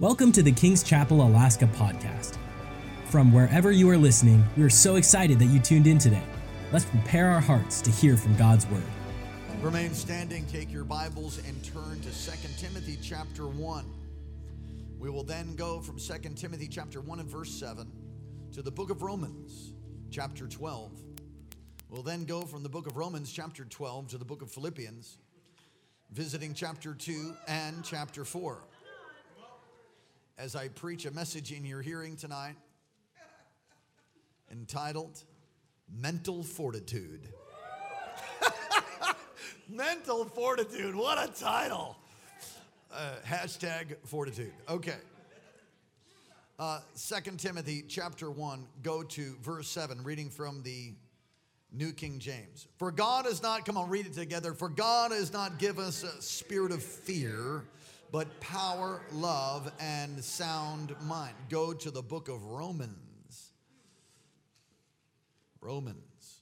Welcome to the King's Chapel Alaska podcast. From wherever you are listening, we are so excited that you tuned in today. Let's prepare our hearts to hear from God's word. Remain standing, take your Bibles and turn to 2 Timothy chapter 1. We will then go from 2 Timothy chapter 1 and verse 7 to the book of Romans chapter 12. We'll then go from the book of Romans chapter 12 to the book of Philippians, visiting chapter 2 and chapter 4 as I preach a message in your hearing tonight entitled Mental Fortitude. Mental Fortitude, what a title! Uh, hashtag fortitude. Okay. Uh, 2 Timothy chapter 1, go to verse 7, reading from the New King James. For God has not, come on, read it together. For God has not given us a spirit of fear but power, love, and sound mind. Go to the book of Romans. Romans,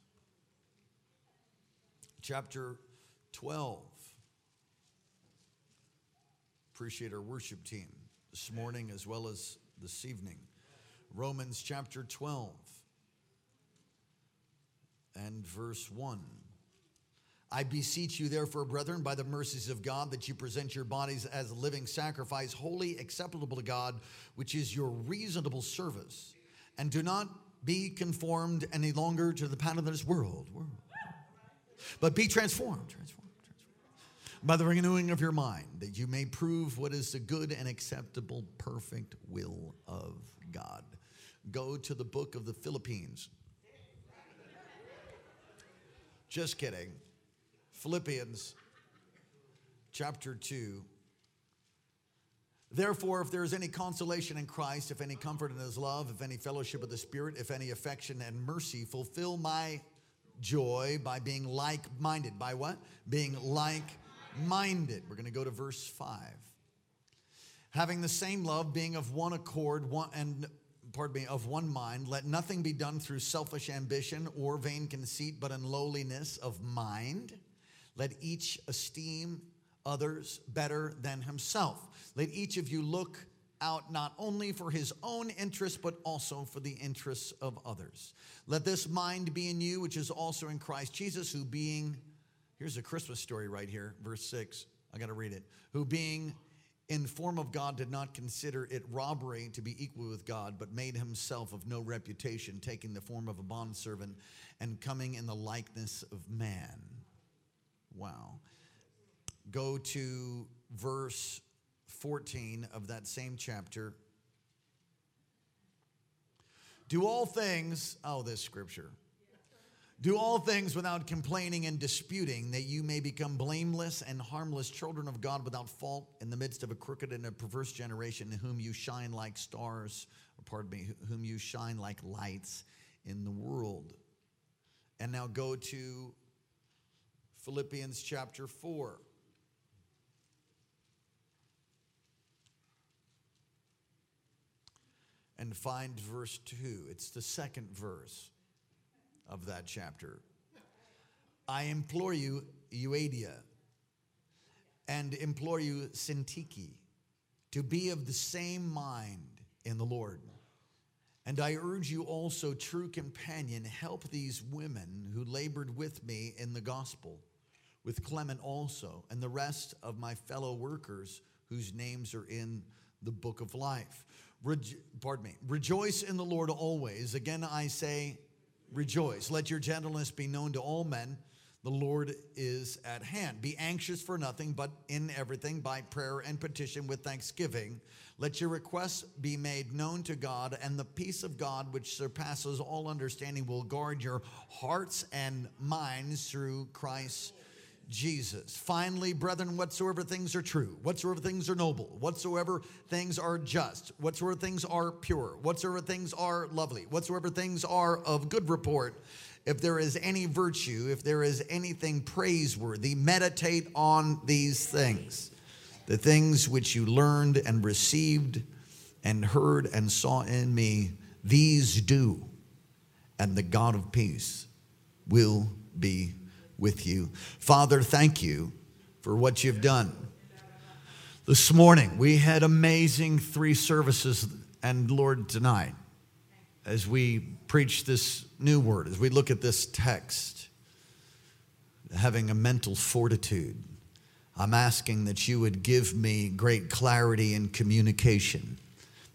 chapter 12. Appreciate our worship team this morning as well as this evening. Romans chapter 12 and verse 1. I beseech you, therefore, brethren, by the mercies of God, that you present your bodies as a living sacrifice, holy, acceptable to God, which is your reasonable service. And do not be conformed any longer to the pattern of this world, world. But be transformed, transformed, transformed by the renewing of your mind, that you may prove what is the good and acceptable, perfect will of God. Go to the book of the Philippines. Just kidding. Philippians chapter 2. Therefore, if there is any consolation in Christ, if any comfort in his love, if any fellowship of the Spirit, if any affection and mercy, fulfill my joy by being like minded. By what? Being like minded. We're going to go to verse 5. Having the same love, being of one accord, one, and pardon me, of one mind, let nothing be done through selfish ambition or vain conceit, but in lowliness of mind let each esteem others better than himself. Let each of you look out not only for his own interests, but also for the interests of others. Let this mind be in you, which is also in Christ Jesus, who being, here's a Christmas story right here, verse 6. I got to read it. Who being in form of God did not consider it robbery to be equal with God, but made himself of no reputation, taking the form of a bondservant and coming in the likeness of man. Wow. Go to verse 14 of that same chapter. Do all things, oh, this scripture. Do all things without complaining and disputing, that you may become blameless and harmless children of God without fault in the midst of a crooked and a perverse generation, in whom you shine like stars, or pardon me, whom you shine like lights in the world. And now go to Philippians chapter 4. And find verse 2. It's the second verse of that chapter. I implore you, Euodia, and implore you, Syntyche, to be of the same mind in the Lord. And I urge you also, true companion, help these women who labored with me in the gospel with Clement also, and the rest of my fellow workers whose names are in the book of life. Rejo- pardon me. Rejoice in the Lord always. Again, I say, rejoice. Let your gentleness be known to all men. The Lord is at hand. Be anxious for nothing, but in everything by prayer and petition with thanksgiving. Let your requests be made known to God, and the peace of God, which surpasses all understanding, will guard your hearts and minds through Christ Jesus. Finally, brethren, whatsoever things are true, whatsoever things are noble, whatsoever things are just, whatsoever things are pure, whatsoever things are lovely, whatsoever things are of good report, if there is any virtue, if there is anything praiseworthy, meditate on these things. The things which you learned and received and heard and saw in me, these do, and the God of peace will be with you. Father, thank you for what you've done. This morning, we had amazing three services, and Lord, tonight, as we preach this new word, as we look at this text, having a mental fortitude, I'm asking that you would give me great clarity in communication,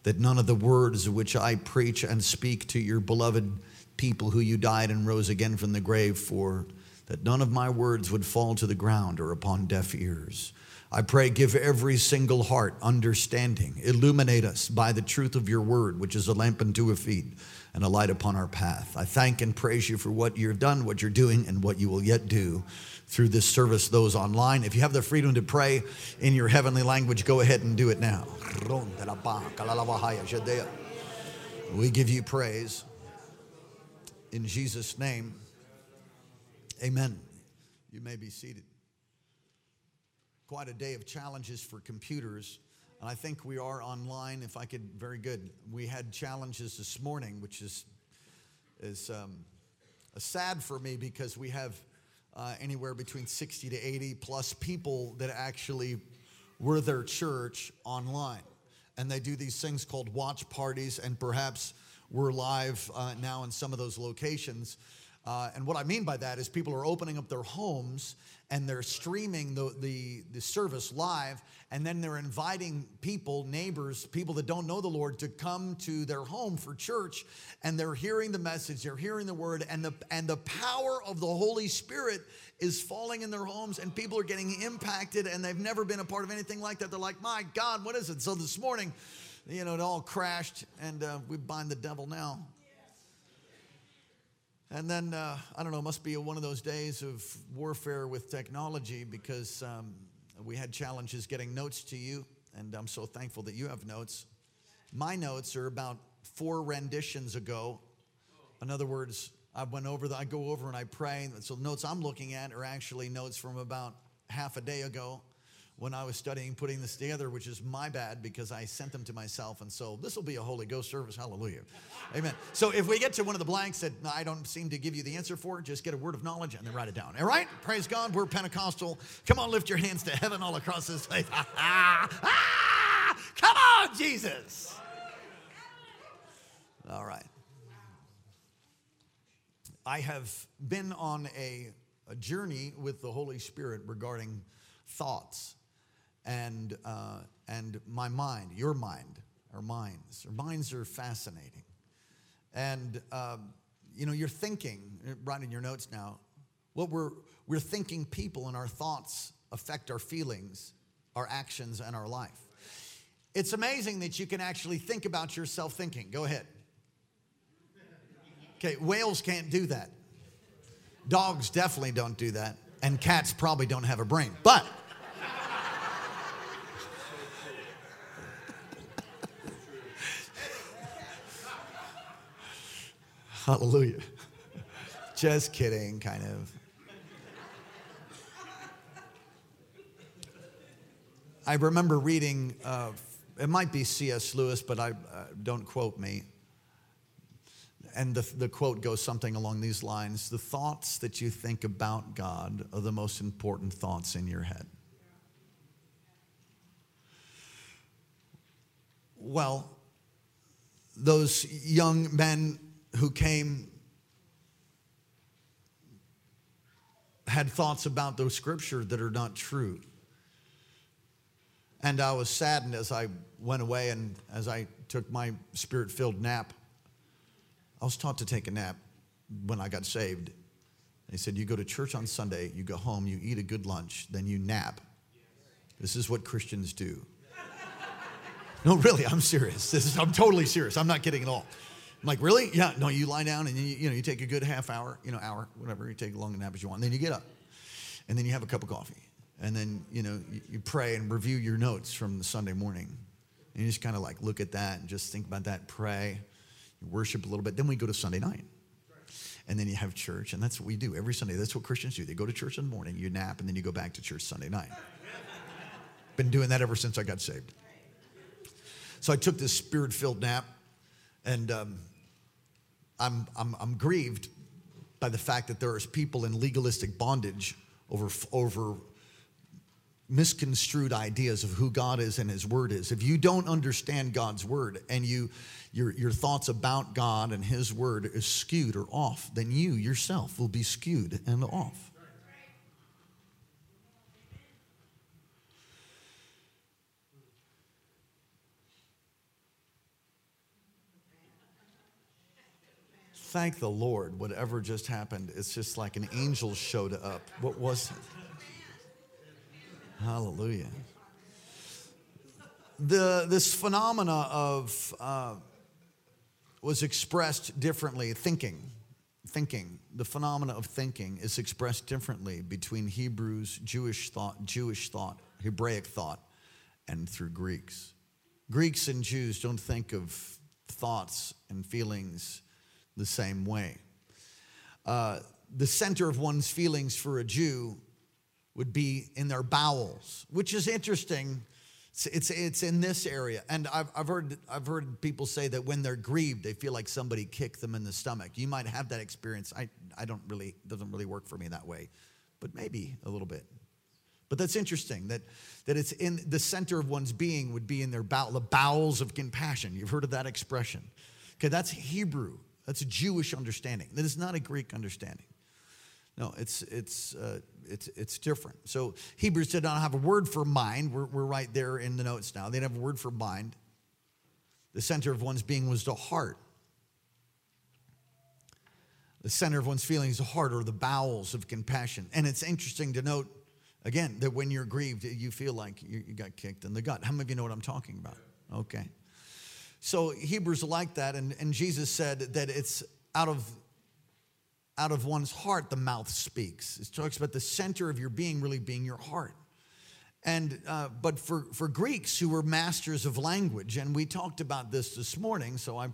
that none of the words which I preach and speak to your beloved people who you died and rose again from the grave for, that none of my words would fall to the ground or upon deaf ears I pray, give every single heart understanding. Illuminate us by the truth of your word, which is a lamp unto our feet and a light upon our path. I thank and praise you for what you've done, what you're doing, and what you will yet do through this service, those online. If you have the freedom to pray in your heavenly language, go ahead and do it now. We give you praise. In Jesus' name, amen. You may be seated quite a day of challenges for computers. And I think we are online. If I could, very good. We had challenges this morning, which is is um, sad for me because we have uh, anywhere between 60 to 80 plus people that actually were their church online, and they do these things called watch parties, and perhaps we're live uh, now in some of those locations. Uh, and what I mean by that is people are opening up their homes and they're streaming the, the, the service live, and then they're inviting people, neighbors, people that don't know the Lord, to come to their home for church, and they're hearing the message, they're hearing the word, and the, and the power of the Holy Spirit is falling in their homes, and people are getting impacted, and they've never been a part of anything like that. They're like, my God, what is it? So this morning, you know, it all crashed, and uh, we bind the devil now. And then, uh, I don't know, must be one of those days of warfare with technology because um, we had challenges getting notes to you, and I'm so thankful that you have notes. My notes are about four renditions ago. In other words, I went over, the, I go over and I pray. So, the notes I'm looking at are actually notes from about half a day ago when I was studying putting this together, which is my bad because I sent them to myself. And so this will be a Holy Ghost service. Hallelujah. Amen. So if we get to one of the blanks that I don't seem to give you the answer for, just get a word of knowledge and then write it down. All right? Praise God. We're Pentecostal. Come on, lift your hands to heaven all across this place. ah, come on, Jesus. All right. I have been on a, a journey with the Holy Spirit regarding thoughts and, uh, and my mind, your mind, our minds. Our minds are fascinating. And, um, you know, you're thinking, writing your notes now, what we're, we're thinking people and our thoughts affect our feelings, our actions, and our life. It's amazing that you can actually think about yourself thinking. Go ahead. Okay, whales can't do that. Dogs definitely don't do that. And cats probably don't have a brain. But Hallelujah. Just kidding, kind of. I remember reading, uh, it might be C.S. Lewis, but I uh, don't quote me. And the, the quote goes something along these lines The thoughts that you think about God are the most important thoughts in your head. Well, those young men who came had thoughts about those scriptures that are not true. And I was saddened as I went away and as I took my spirit filled nap. I was taught to take a nap when I got saved. They said, You go to church on Sunday, you go home, you eat a good lunch, then you nap. This is what Christians do. no, really, I'm serious. Is, I'm totally serious. I'm not kidding at all. I'm like, really? Yeah. No, you lie down and you, you know, you take a good half hour, you know, hour, whatever. You take as long a nap as you want. And then you get up and then you have a cup of coffee. And then, you know, you, you pray and review your notes from the Sunday morning. And you just kind of like look at that and just think about that, pray, worship a little bit. Then we go to Sunday night. And then you have church. And that's what we do every Sunday. That's what Christians do. They go to church in the morning, you nap, and then you go back to church Sunday night. Been doing that ever since I got saved. So I took this spirit filled nap and um, I'm, I'm, I'm grieved by the fact that there is people in legalistic bondage over, over misconstrued ideas of who God is and His Word is. If you don't understand God's Word and you your, your thoughts about God and His Word is skewed or off, then you yourself will be skewed and off. Thank the Lord, whatever just happened, it's just like an angel showed up. What was it? Hallelujah. The, this phenomena of uh, was expressed differently. Thinking, thinking, the phenomena of thinking is expressed differently between Hebrews, Jewish thought, Jewish thought, Hebraic thought, and through Greeks. Greeks and Jews don't think of thoughts and feelings the same way. Uh, the center of one's feelings for a Jew would be in their bowels, which is interesting. It's, it's, it's in this area. And I've, I've, heard, I've heard people say that when they're grieved, they feel like somebody kicked them in the stomach. You might have that experience. I, I don't really, doesn't really work for me that way, but maybe a little bit. But that's interesting that, that it's in the center of one's being would be in their bowel, the bowels of compassion. You've heard of that expression. Okay, that's Hebrew. That's a Jewish understanding. That is not a Greek understanding. No, it's, it's, uh, it's, it's different. So Hebrews did not have a word for mind. We're, we're right there in the notes now. They didn't have a word for mind. The center of one's being was the heart. The center of one's feelings, the heart, or the bowels of compassion. And it's interesting to note, again, that when you're grieved, you feel like you, you got kicked in the gut. How many of you know what I'm talking about? Okay. So Hebrews like that, and, and Jesus said that it's out of out of one's heart the mouth speaks. It talks about the center of your being really being your heart. And uh, but for for Greeks who were masters of language, and we talked about this this morning, so I'm.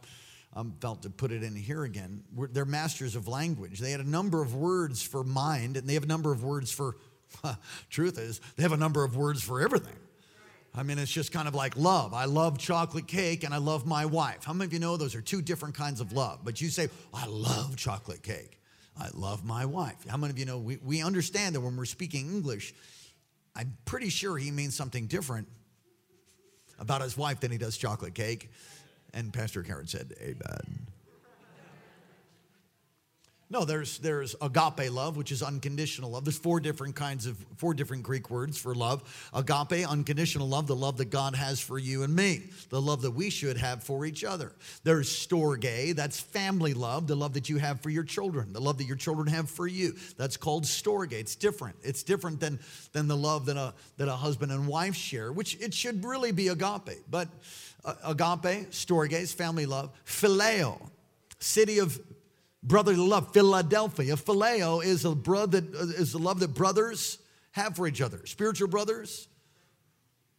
I'm felt to put it in here again. They're masters of language. They had a number of words for mind, and they have a number of words for, truth is, they have a number of words for everything. I mean, it's just kind of like love. I love chocolate cake and I love my wife. How many of you know those are two different kinds of love? But you say, I love chocolate cake. I love my wife. How many of you know we, we understand that when we're speaking English, I'm pretty sure he means something different about his wife than he does chocolate cake. And Pastor Karen said, Amen. No, there's there's agape love, which is unconditional love. There's four different kinds of four different Greek words for love. Agape, unconditional love, the love that God has for you and me, the love that we should have for each other. There's storge, that's family love, the love that you have for your children, the love that your children have for you. That's called storge. It's different. It's different than than the love that a that a husband and wife share, which it should really be agape. But uh, agape, storge is family love. Phileo, city of brotherly love. Philadelphia. Phileo is a brother is the love that brothers have for each other. Spiritual brothers,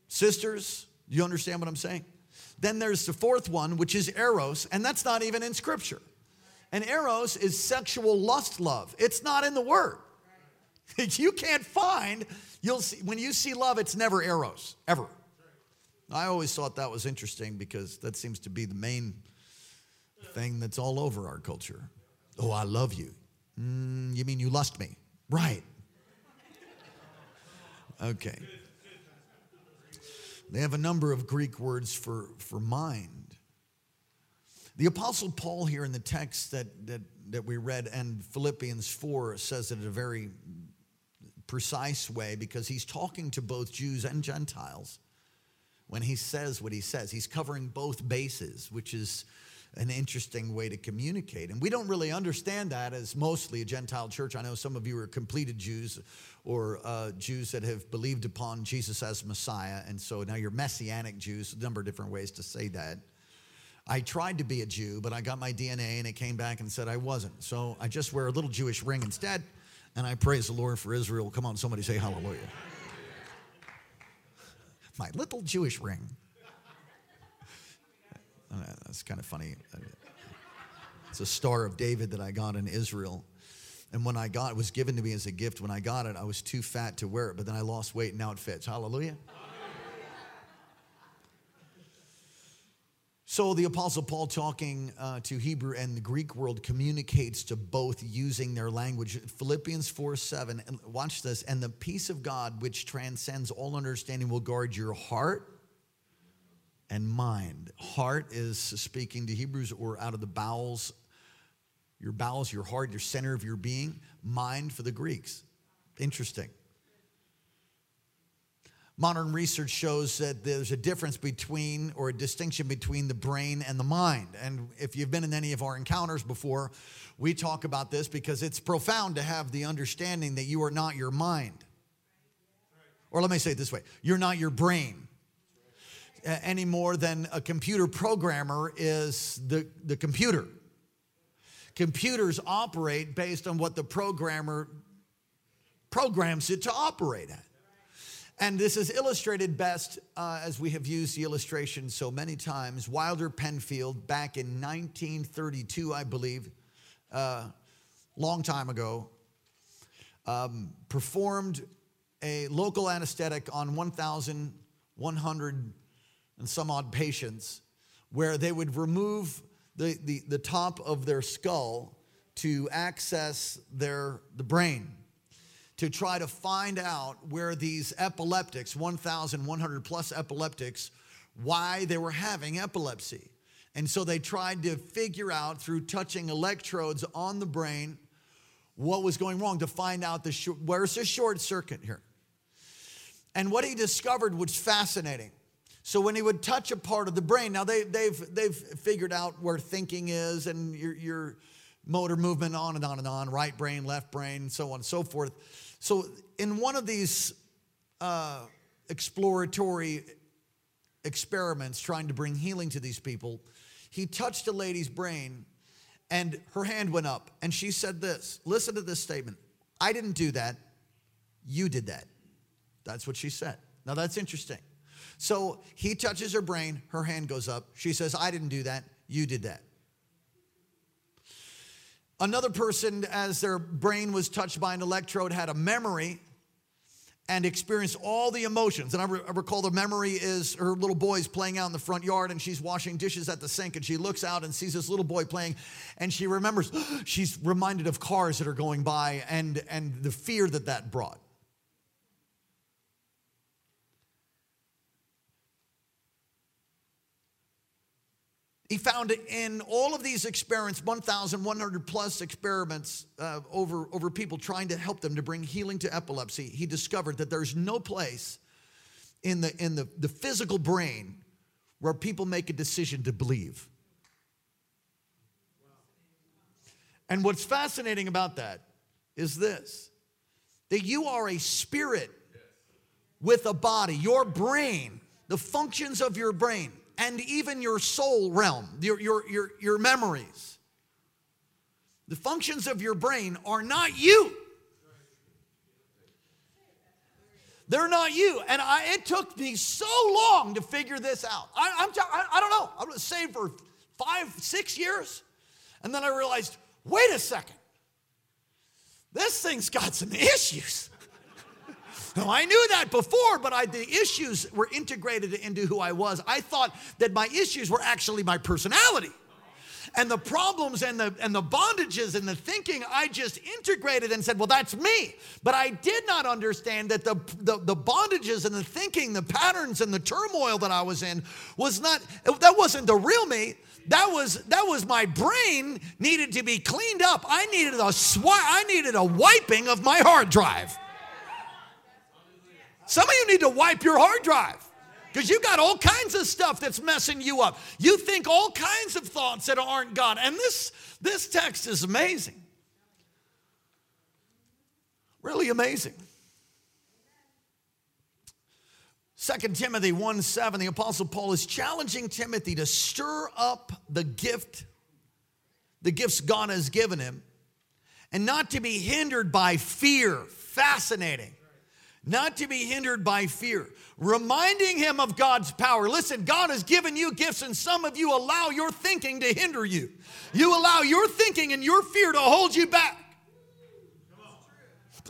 sisters. You understand what I'm saying? Then there's the fourth one, which is eros, and that's not even in scripture. And eros is sexual lust love. It's not in the word. you can't find, you'll see, when you see love, it's never eros, ever. I always thought that was interesting because that seems to be the main thing that's all over our culture. Oh, I love you. Mm, you mean you lust me? Right. Okay. They have a number of Greek words for, for mind. The Apostle Paul, here in the text that, that, that we read, and Philippians 4 says it in a very precise way because he's talking to both Jews and Gentiles when he says what he says. He's covering both bases, which is an interesting way to communicate. And we don't really understand that as mostly a Gentile church. I know some of you are completed Jews or uh, Jews that have believed upon Jesus as Messiah. And so now you're Messianic Jews, a number of different ways to say that. I tried to be a Jew, but I got my DNA and it came back and said I wasn't. So I just wear a little Jewish ring instead, and I praise the Lord for Israel. Come on, somebody say hallelujah. my little Jewish ring. Uh, that's kind of funny. It's a Star of David that I got in Israel. And when I got it, was given to me as a gift. When I got it, I was too fat to wear it, but then I lost weight and now it fits. Hallelujah. So the Apostle Paul, talking uh, to Hebrew and the Greek world, communicates to both using their language. Philippians 4 7, and watch this, and the peace of God, which transcends all understanding, will guard your heart and mind. Heart is speaking to Hebrews or out of the bowels, your bowels, your heart, your center of your being. Mind for the Greeks. Interesting. Modern research shows that there's a difference between, or a distinction between the brain and the mind. And if you've been in any of our encounters before, we talk about this because it's profound to have the understanding that you are not your mind. Or let me say it this way you're not your brain any more than a computer programmer is the, the computer. Computers operate based on what the programmer programs it to operate at. And this is illustrated best uh, as we have used the illustration so many times. Wilder Penfield, back in 1932, I believe, uh, long time ago, um, performed a local anesthetic on 1,100 and some odd patients, where they would remove the, the, the top of their skull to access their, the brain to try to find out where these epileptics, 1,100 plus epileptics, why they were having epilepsy. And so they tried to figure out through touching electrodes on the brain what was going wrong to find out the sh- where's the short circuit here. And what he discovered was fascinating. So when he would touch a part of the brain, now they, they've, they've figured out where thinking is and your, your motor movement on and on and on, right brain, left brain, so on and so forth. So, in one of these uh, exploratory experiments trying to bring healing to these people, he touched a lady's brain and her hand went up and she said this listen to this statement I didn't do that, you did that. That's what she said. Now, that's interesting. So he touches her brain, her hand goes up. She says, I didn't do that, you did that. Another person, as their brain was touched by an electrode, had a memory and experienced all the emotions. And I, re- I, recall the memory is her little boy's playing out in the front yard and she's washing dishes at the sink and she looks out and sees this little boy playing and she remembers, she's reminded of cars that are going by and, and the fear that that brought. He found in all of these experiments, 1,100 plus experiments uh, over, over people trying to help them to bring healing to epilepsy, he discovered that there's no place in the, in the, the physical brain where people make a decision to believe. And what's fascinating about that is this that you are a spirit with a body, your brain, the functions of your brain and even your soul realm, your, your, your, your memories. The functions of your brain are not you. They're not you. And I, it took me so long to figure this out. I, I'm, I, I don't know. I was saved for five, six years. And then I realized wait a second. This thing's got some issues. Now, I knew that before, but I, the issues were integrated into who I was. I thought that my issues were actually my personality. And the problems and the, and the bondages and the thinking, I just integrated and said, well, that's me. But I did not understand that the, the, the bondages and the thinking, the patterns and the turmoil that I was in was not, that wasn't the real me that was that was my brain needed to be cleaned up. I needed a swi- I needed a wiping of my hard drive. Some of you need to wipe your hard drive because you've got all kinds of stuff that's messing you up. You think all kinds of thoughts that aren't God. And this, this text is amazing. Really amazing. 2 Timothy 1 7, the Apostle Paul is challenging Timothy to stir up the gift, the gifts God has given him, and not to be hindered by fear. Fascinating not to be hindered by fear, reminding him of God's power. Listen, God has given you gifts, and some of you allow your thinking to hinder you. You allow your thinking and your fear to hold you back.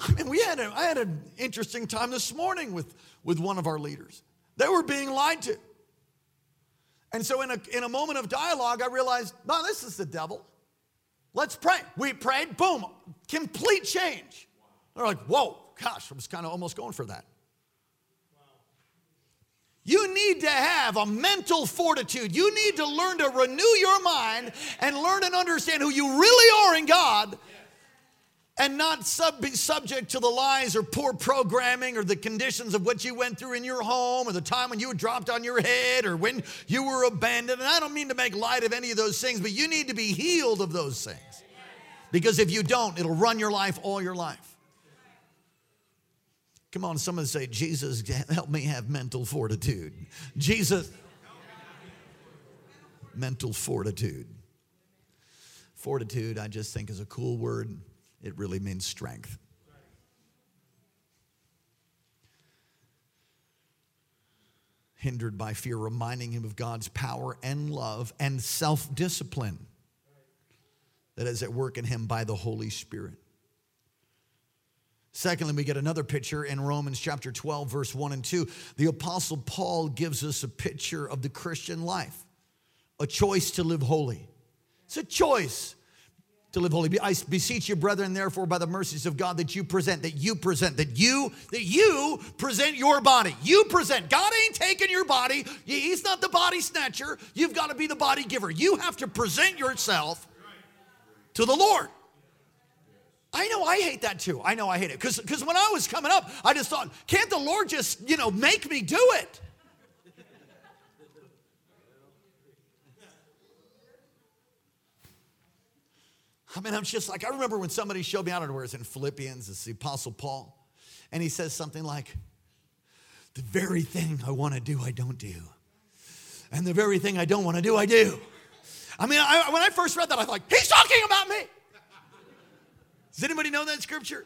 I mean, we had a, I had an interesting time this morning with, with one of our leaders. They were being lied to. And so, in a, in a moment of dialogue, I realized, no, this is the devil. Let's pray. We prayed, boom, complete change. They're like, whoa, gosh, I was kind of almost going for that. You need to have a mental fortitude. You need to learn to renew your mind and learn and understand who you really are in God and not sub- be subject to the lies or poor programming or the conditions of what you went through in your home or the time when you were dropped on your head or when you were abandoned. And I don't mean to make light of any of those things, but you need to be healed of those things. Because if you don't, it'll run your life all your life. Come on, someone say, Jesus, help me have mental fortitude. Jesus, mental fortitude. Fortitude, I just think, is a cool word. It really means strength. Hindered by fear, reminding him of God's power and love and self discipline that is at work in him by the Holy Spirit. Secondly, we get another picture in Romans chapter 12, verse 1 and 2. The Apostle Paul gives us a picture of the Christian life, a choice to live holy. It's a choice to live holy. I beseech you, brethren, therefore, by the mercies of God, that you present, that you present, that you, that you present your body. You present. God ain't taking your body. He's not the body snatcher. You've got to be the body giver. You have to present yourself to the Lord. I know I hate that too. I know I hate it. Because when I was coming up, I just thought, can't the Lord just, you know, make me do it? I mean, I'm just like, I remember when somebody showed me, I don't know where it's in Philippians, it's the Apostle Paul, and he says something like, The very thing I want to do, I don't do. And the very thing I don't want to do, I do. I mean, I, when I first read that, I thought, He's talking about me. Does anybody know that scripture?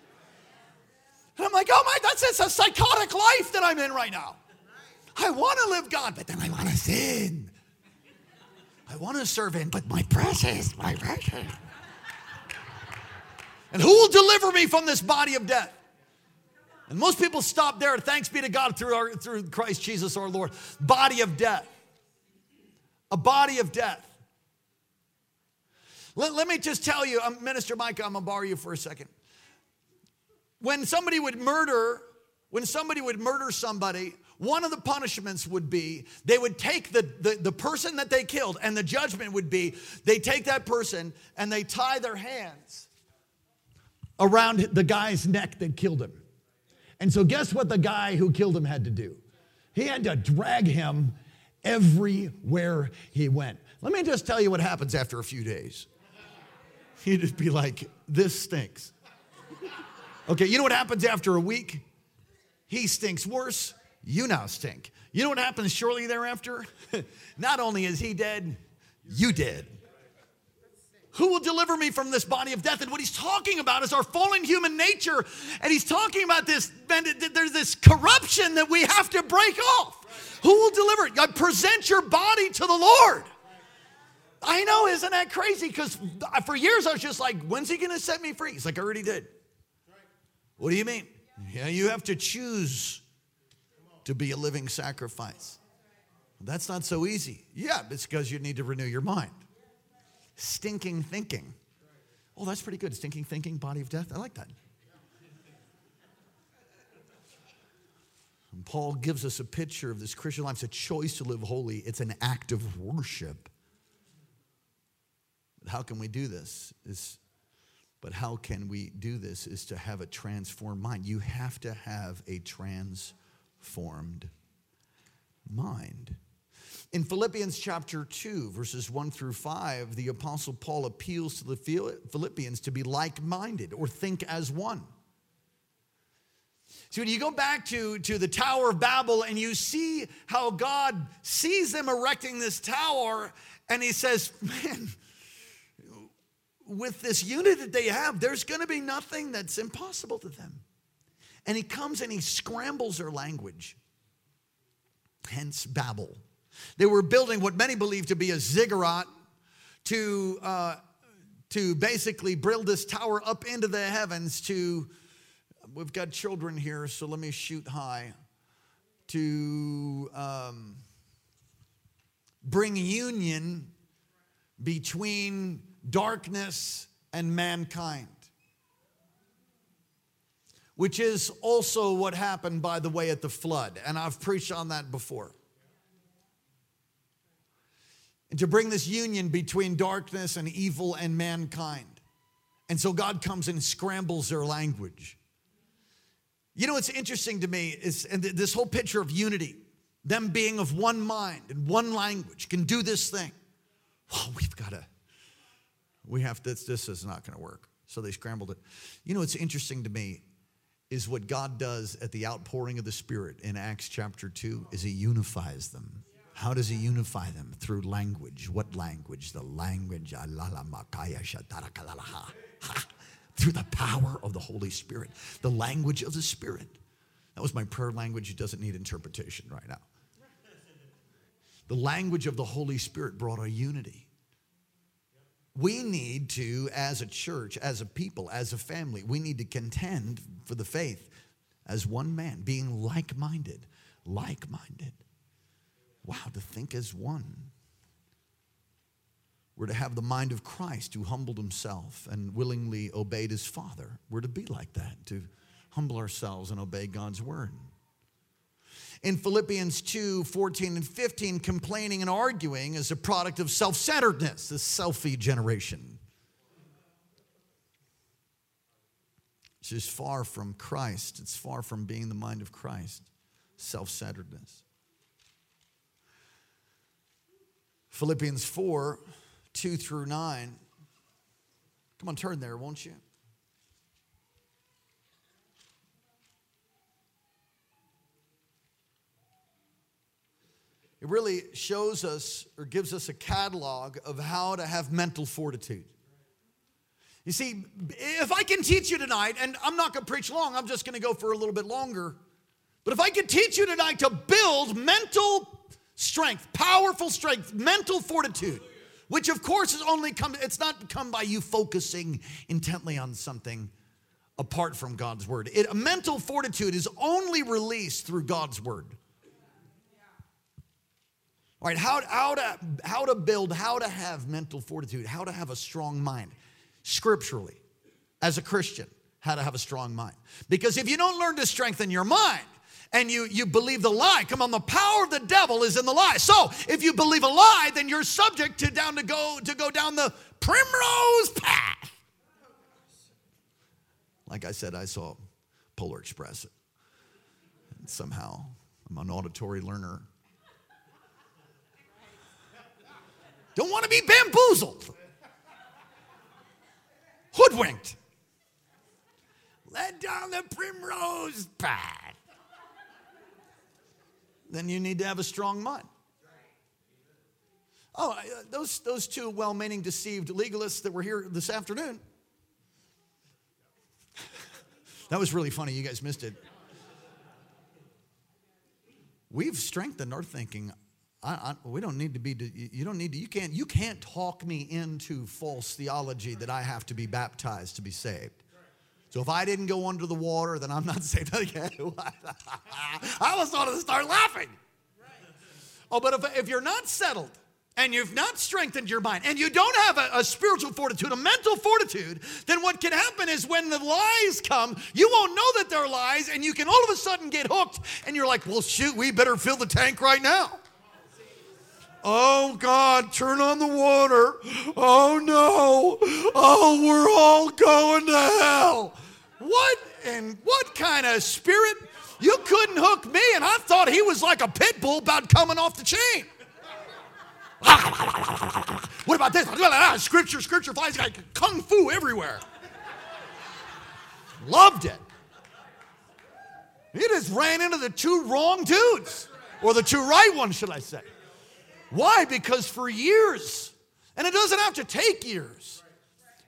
And I'm like, oh my, that's it's a psychotic life that I'm in right now. I want to live God, but then I want to sin. I want to serve Him, but my precious, my precious. And who will deliver me from this body of death? And most people stop there. Thanks be to God through, our, through Christ Jesus our Lord. Body of death. A body of death. Let, let me just tell you, um, Minister Mike, I'm gonna borrow you for a second. When somebody would murder, when somebody would murder somebody, one of the punishments would be they would take the, the, the person that they killed, and the judgment would be they take that person and they tie their hands around the guy's neck that killed him. And so, guess what the guy who killed him had to do? He had to drag him everywhere he went. Let me just tell you what happens after a few days. He'd just be like, This stinks. Okay, you know what happens after a week? He stinks worse. You now stink. You know what happens shortly thereafter? Not only is he dead, you dead. Who will deliver me from this body of death? And what he's talking about is our fallen human nature. And he's talking about this, there's this corruption that we have to break off. Who will deliver it? God, present your body to the Lord. I know, isn't that crazy? Because for years I was just like, when's he gonna set me free? He's like, I already did. What do you mean? Yeah, you have to choose to be a living sacrifice. That's not so easy. Yeah, it's because you need to renew your mind. Stinking thinking. Oh, that's pretty good. Stinking thinking, body of death. I like that. And Paul gives us a picture of this Christian life. It's a choice to live holy, it's an act of worship. How can we do this? Is but how can we do this is to have a transformed mind. You have to have a transformed mind. In Philippians chapter 2, verses 1 through 5, the Apostle Paul appeals to the Philippians to be like minded or think as one. So when you go back to, to the Tower of Babel and you see how God sees them erecting this tower, and he says, Man, with this unit that they have, there's going to be nothing that's impossible to them. And he comes and he scrambles their language, hence Babel. They were building what many believe to be a ziggurat to, uh, to basically build this tower up into the heavens to, we've got children here, so let me shoot high, to um, bring union between darkness and mankind. Which is also what happened, by the way, at the flood. And I've preached on that before. And to bring this union between darkness and evil and mankind. And so God comes and scrambles their language. You know what's interesting to me is and this whole picture of unity, them being of one mind and one language, can do this thing. Oh, we've got to, we have this, this is not going to work. So they scrambled it. You know what's interesting to me is what God does at the outpouring of the Spirit in Acts chapter 2 is he unifies them. How does he unify them? Through language. What language? The language through the power of the Holy Spirit, the language of the Spirit. That was my prayer language. It doesn't need interpretation right now. The language of the Holy Spirit brought a unity. We need to, as a church, as a people, as a family, we need to contend for the faith as one man, being like minded. Like minded. Wow, to think as one. We're to have the mind of Christ who humbled himself and willingly obeyed his Father. We're to be like that, to humble ourselves and obey God's word. In Philippians 2 14 and 15, complaining and arguing is a product of self centeredness, the selfie generation. It's just far from Christ, it's far from being the mind of Christ, self centeredness. Philippians 4 2 through 9. Come on, turn there, won't you? It really shows us or gives us a catalog of how to have mental fortitude. You see, if I can teach you tonight, and I'm not going to preach long, I'm just going to go for a little bit longer. But if I can teach you tonight to build mental strength, powerful strength, mental fortitude, which of course is only come, it's not come by you focusing intently on something apart from God's word. It, mental fortitude is only released through God's word. All right, how, how, to, how to build, how to have mental fortitude, how to have a strong mind scripturally as a Christian, how to have a strong mind. Because if you don't learn to strengthen your mind, and you, you believe the lie. Come on, the power of the devil is in the lie. So if you believe a lie, then you're subject to down to go to go down the primrose path. Like I said, I saw Polar Express. And somehow I'm an auditory learner. Don't want to be bamboozled, hoodwinked, led down the primrose path then you need to have a strong mind. Oh, uh, those, those two well meaning, deceived legalists that were here this afternoon. that was really funny. You guys missed it. We've strengthened our thinking. I, I, we don't need to be, you don't need to, you can't, you can't talk me into false theology that I have to be baptized to be saved. So if I didn't go under the water, then I'm not saved. I was going to start laughing. Oh, but if, if you're not settled and you've not strengthened your mind and you don't have a, a, spiritual fortitude, a mental fortitude, then what can happen is when the lies come, you won't know that they're lies and you can all of a sudden get hooked and you're like, well, shoot, we better fill the tank right now. Oh God, turn on the water. Oh no. Oh, we're all going to hell. What and what kind of spirit? You couldn't hook me, and I thought he was like a pit bull about coming off the chain. what about this? Scripture, scripture flies like kung fu everywhere. Loved it. He just ran into the two wrong dudes, or the two right ones, should I say. Why? Because for years, and it doesn't have to take years,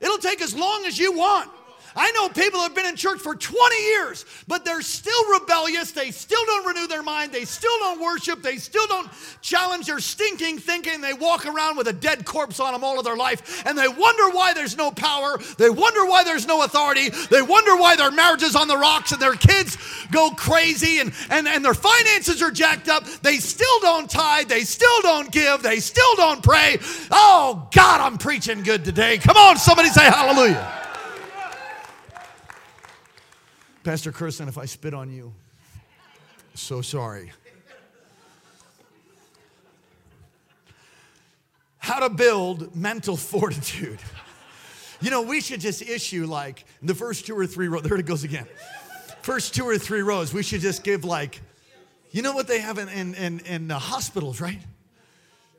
it'll take as long as you want. I know people have been in church for 20 years, but they're still rebellious. They still don't renew their mind. They still don't worship. They still don't challenge their stinking thinking. They walk around with a dead corpse on them all of their life, and they wonder why there's no power. They wonder why there's no authority. They wonder why their marriage is on the rocks and their kids go crazy and, and, and their finances are jacked up. They still don't tithe. They still don't give. They still don't pray. Oh, God, I'm preaching good today. Come on, somebody say hallelujah. Pastor Kirsten, if I spit on you, so sorry. How to build mental fortitude. You know, we should just issue like the first two or three rows. There it goes again. First two or three rows, we should just give like, you know what they have in, in, in, in hospitals, right?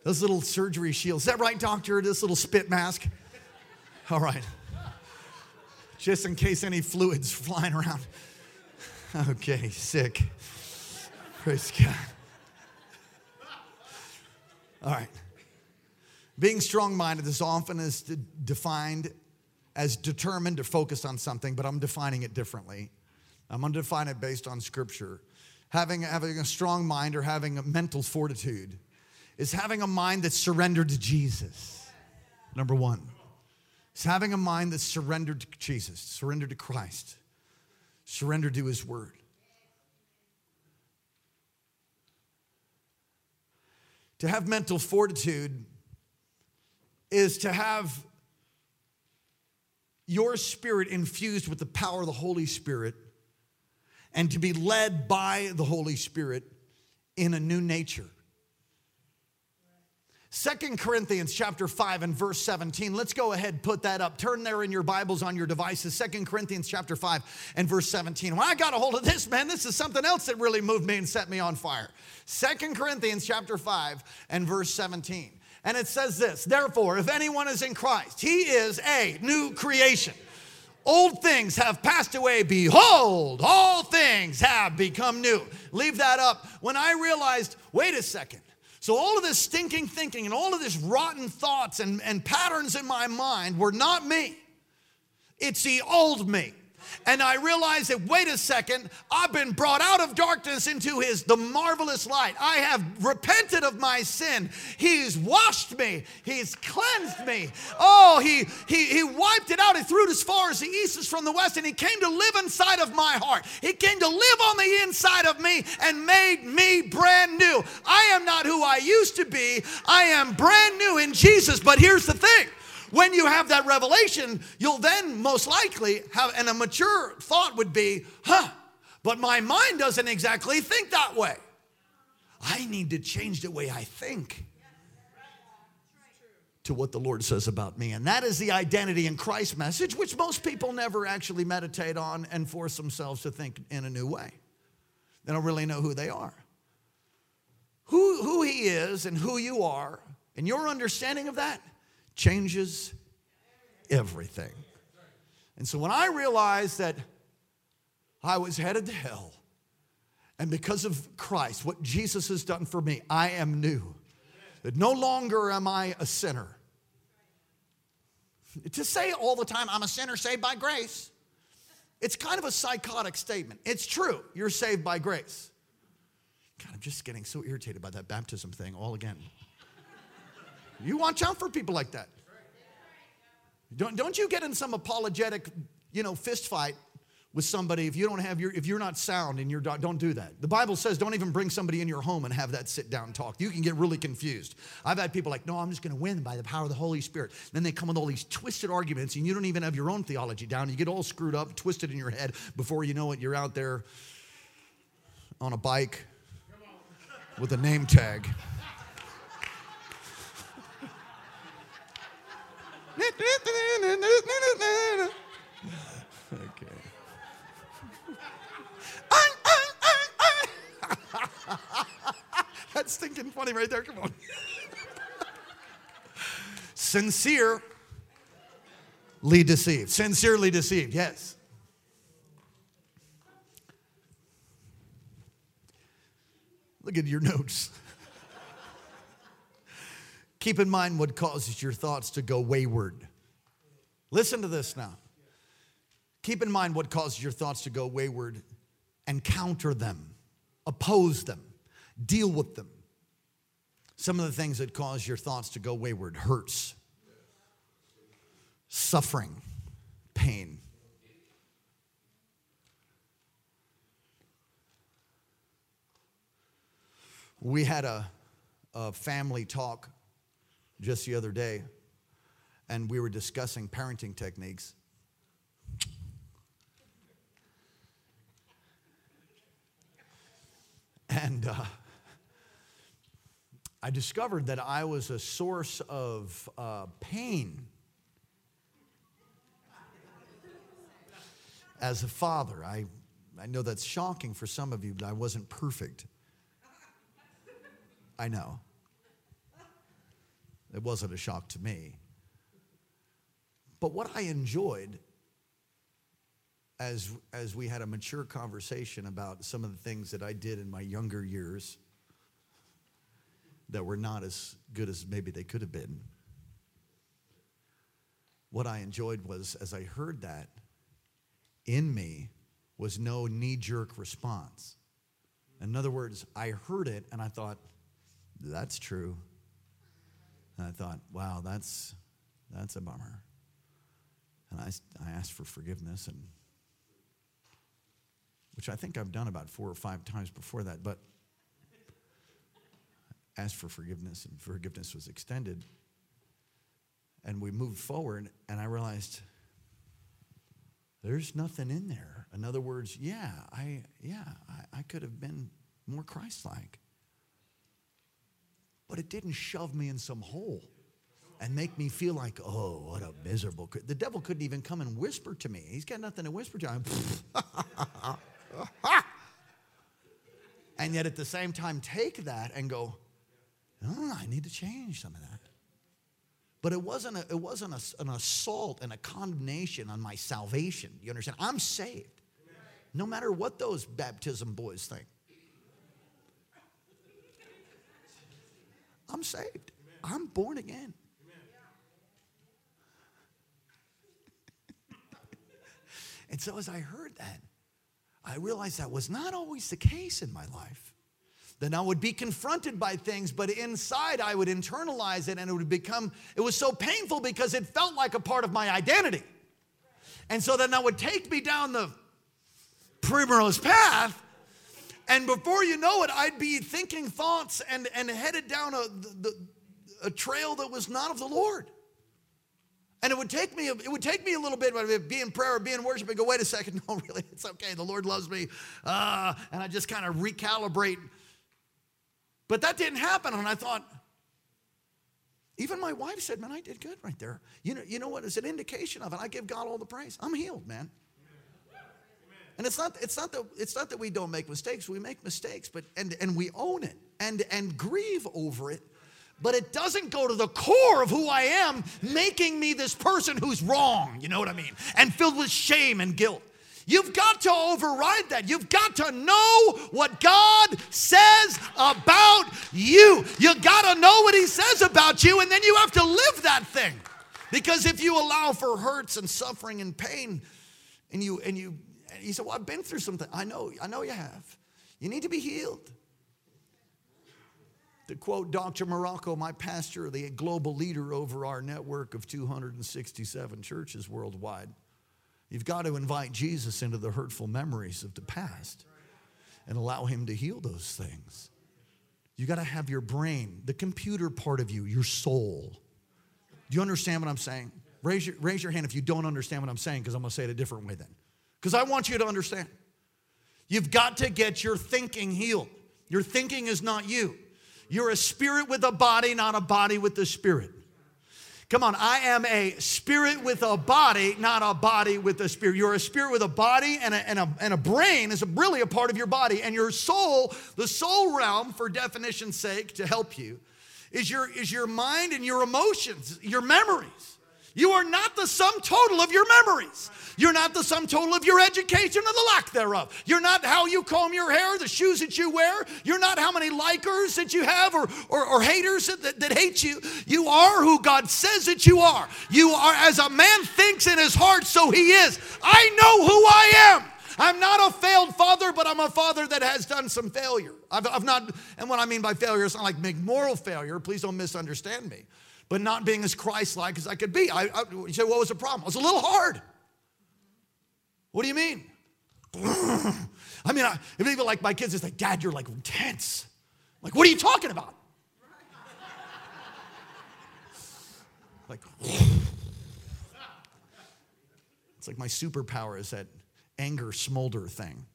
Those little surgery shields. Is that right, doctor? This little spit mask? All right. Just in case any fluids flying around. Okay, sick. Praise God. All right. Being strong minded is often is defined as determined or focused on something, but I'm defining it differently. I'm going to define it based on scripture. Having, having a strong mind or having a mental fortitude is having a mind that's surrendered to Jesus. Number one. It's having a mind that's surrendered to Jesus, surrendered to Christ, surrendered to His Word. To have mental fortitude is to have your spirit infused with the power of the Holy Spirit and to be led by the Holy Spirit in a new nature. Second Corinthians chapter 5 and verse 17. Let's go ahead, put that up. Turn there in your Bibles on your devices. Second Corinthians chapter 5 and verse 17. When I got a hold of this, man, this is something else that really moved me and set me on fire. Second Corinthians chapter 5 and verse 17. And it says this Therefore, if anyone is in Christ, he is a new creation. Old things have passed away. Behold, all things have become new. Leave that up. When I realized, wait a second. So, all of this stinking thinking and all of this rotten thoughts and, and patterns in my mind were not me. It's the old me and I realized that, wait a second, I've been brought out of darkness into his the marvelous light. I have repented of my sin. He's washed me, he's cleansed me. Oh, he he he wiped it out. He threw it as far as the east is from the west, and he came to live inside of my heart. He came to live on the inside of me and made me brand new. I am not who I used to be. I am brand new in Jesus. But here's the thing when you have that revelation, you'll then most likely have, and a mature thought would be, huh, but my mind doesn't exactly think that way. I need to change the way I think to what the Lord says about me. And that is the identity in Christ message, which most people never actually meditate on and force themselves to think in a new way. They don't really know who they are. Who, who He is and who you are, and your understanding of that changes everything. And so when I realized that I was headed to hell, and because of Christ, what Jesus has done for me, I am new. That no longer am I a sinner. To say all the time, I'm a sinner saved by grace, it's kind of a psychotic statement. It's true, you're saved by grace. God, I'm just getting so irritated by that baptism thing all again. You watch out for people like that. Don't, don't you get in some apologetic, you know, fist fight with somebody if you don't have your if you're not sound in your don't do that. The bible says don't even bring somebody in your home and have that sit down talk. You can get really confused. I've had people like no i'm just going to win by the power of the holy spirit. Then they come with all these twisted arguments and you don't even have your own theology down. You get all screwed up twisted in your head. Before you know it you're out there on a bike with a name tag okay. That's stinking funny right there. Come on. Sincere. Sincerely deceived. Sincerely deceived, yes. Look at your notes. Keep in mind what causes your thoughts to go wayward. Listen to this now. Keep in mind what causes your thoughts to go wayward and counter them, oppose them, deal with them. Some of the things that cause your thoughts to go wayward hurts, suffering, pain. We had a, a family talk just the other day, and we were discussing parenting techniques. And uh, I discovered that I was a source of uh, pain as a father. I, I know that's shocking for some of you, but I wasn't perfect. I know. It wasn't a shock to me. But what I enjoyed as, as we had a mature conversation about some of the things that I did in my younger years that were not as good as maybe they could have been. What I enjoyed was as I heard that, in me was no knee jerk response. In other words, I heard it and I thought, that's true. And I thought, wow, that's, that's a bummer. And I, I asked for forgiveness, and which I think I've done about four or five times before that, but asked for forgiveness, and forgiveness was extended. And we moved forward, and I realized there's nothing in there. In other words, yeah, I yeah, I, I could have been more Christ-like. But it didn't shove me in some hole and make me feel like, oh, what a miserable. The devil couldn't even come and whisper to me. He's got nothing to whisper to. and yet at the same time, take that and go, oh, I need to change some of that. But it wasn't, a, it wasn't a, an assault and a condemnation on my salvation. You understand? I'm saved. No matter what those baptism boys think. I'm saved. I'm born again. and so as I heard that, I realized that was not always the case in my life. Then I would be confronted by things, but inside I would internalize it and it would become, it was so painful because it felt like a part of my identity. And so then that would take me down the primrose path. And before you know it, I'd be thinking thoughts and, and headed down a, the, a trail that was not of the Lord. And it would take me, it would take me a little bit, but be in prayer, be in worship, and go, wait a second, no, really, it's okay. The Lord loves me. Uh, and I just kind of recalibrate but that didn't happen. And I thought, even my wife said, man, I did good right there. You know, you know what? It's an indication of it. I give God all the praise. I'm healed, man. And it's not, it's not that it's not that we don't make mistakes. We make mistakes, but and and we own it and and grieve over it. But it doesn't go to the core of who I am, making me this person who's wrong, you know what I mean? And filled with shame and guilt. You've got to override that. You've got to know what God says about you. You got to know what He says about you, and then you have to live that thing. Because if you allow for hurts and suffering and pain, and you and you, and you say, "Well, I've been through something." I know, I know you have. You need to be healed. To quote Dr. Morocco, my pastor, the global leader over our network of 267 churches worldwide. You've got to invite Jesus into the hurtful memories of the past and allow him to heal those things. You got to have your brain, the computer part of you, your soul. Do you understand what I'm saying? Raise your, raise your hand if you don't understand what I'm saying, because I'm going to say it a different way then. Because I want you to understand. You've got to get your thinking healed. Your thinking is not you. You're a spirit with a body, not a body with the spirit. Come on, I am a spirit with a body, not a body with a spirit. You're a spirit with a body, and a, and a, and a brain is really a part of your body. And your soul, the soul realm, for definition's sake, to help you, is your, is your mind and your emotions, your memories. You are not the sum total of your memories. You're not the sum total of your education or the lack thereof. You're not how you comb your hair, the shoes that you wear. You're not how many likers that you have or, or, or haters that, that, hate you. You are who God says that you are. You are as a man thinks in his heart, so he is. I know who I am. I'm not a failed father, but I'm a father that has done some failure. I've, I've not, and what I mean by failure is not like moral failure. Please don't misunderstand me but not being as Christ like as I could be. I, I, you say, what was the problem? It was a little hard. What do you mean? I mean, I, even like my kids, it's like, Dad, you're like intense. like, what are you talking about? like, it's like my superpower is that anger smolder thing.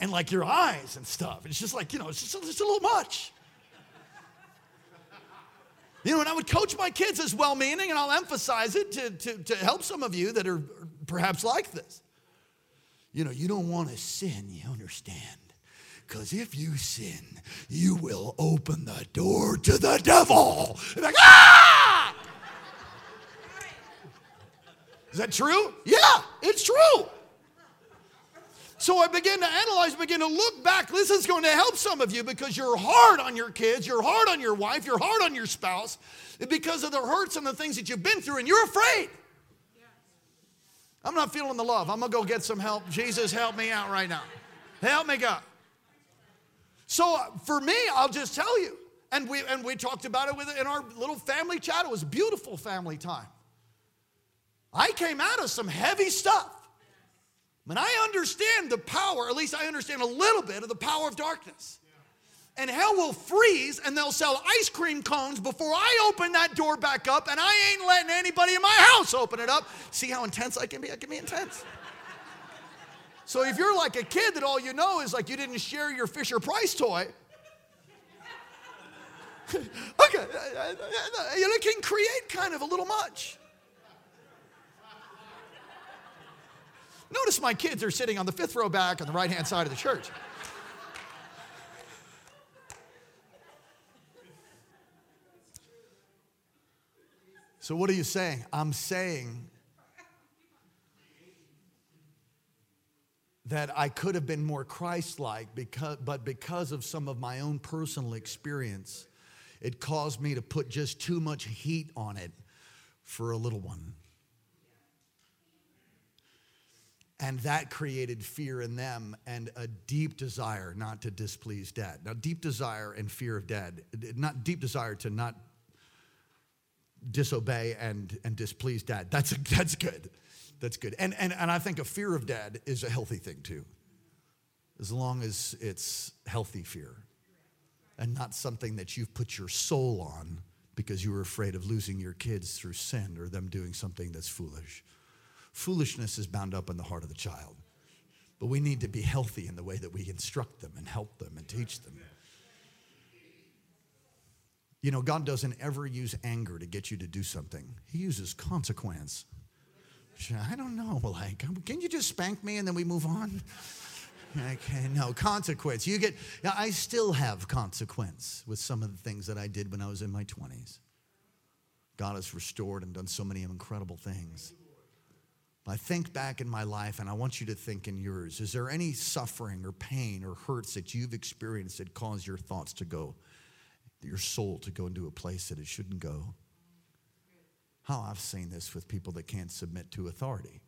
and like your eyes and stuff. It's just like, you know, it's just, it's just a little much. You know, and I would coach my kids as well meaning, and I'll emphasize it to, to, to help some of you that are perhaps like this. You know, you don't want to sin, you understand. Because if you sin, you will open the door to the devil. Like, ah! Is that true? Yeah, it's true. So I began to analyze, begin to look back. This is going to help some of you because you're hard on your kids, you're hard on your wife, you're hard on your spouse because of the hurts and the things that you've been through, and you're afraid. I'm not feeling the love. I'm going to go get some help. Jesus, help me out right now. Help me, God. So uh, for me, I'll just tell you, and we and we talked about it with in our little family chat. It was beautiful family time. I came out of some heavy stuff. And I understand the power, at least I understand a little bit of the power of darkness. And hell will freeze and they'll sell ice cream cones before I open that door back up, and I ain't letting anybody in my house open it up. See how intense I can be? I can be intense. So if you're like a kid that all you know is like you didn't share your Fisher Price toy, okay, it can create kind of a little much. Notice my kids are sitting on the fifth row back on the right hand side of the church. So, what are you saying? I'm saying that I could have been more Christ like, because, but because of some of my own personal experience, it caused me to put just too much heat on it for a little one. And that created fear in them and a deep desire not to displease dad. Now, deep desire and fear of dad, not deep desire to not disobey and, and displease dad. That's, that's good. That's good. And, and, and I think a fear of dad is a healthy thing too, as long as it's healthy fear and not something that you've put your soul on because you were afraid of losing your kids through sin or them doing something that's foolish. Foolishness is bound up in the heart of the child. But we need to be healthy in the way that we instruct them and help them and teach them. You know, God doesn't ever use anger to get you to do something, He uses consequence. I don't know, like, can you just spank me and then we move on? Okay, no, consequence. You get, I still have consequence with some of the things that I did when I was in my 20s. God has restored and done so many incredible things. I think back in my life, and I want you to think in yours. Is there any suffering or pain or hurts that you've experienced that caused your thoughts to go, your soul to go into a place that it shouldn't go? How I've seen this with people that can't submit to authority.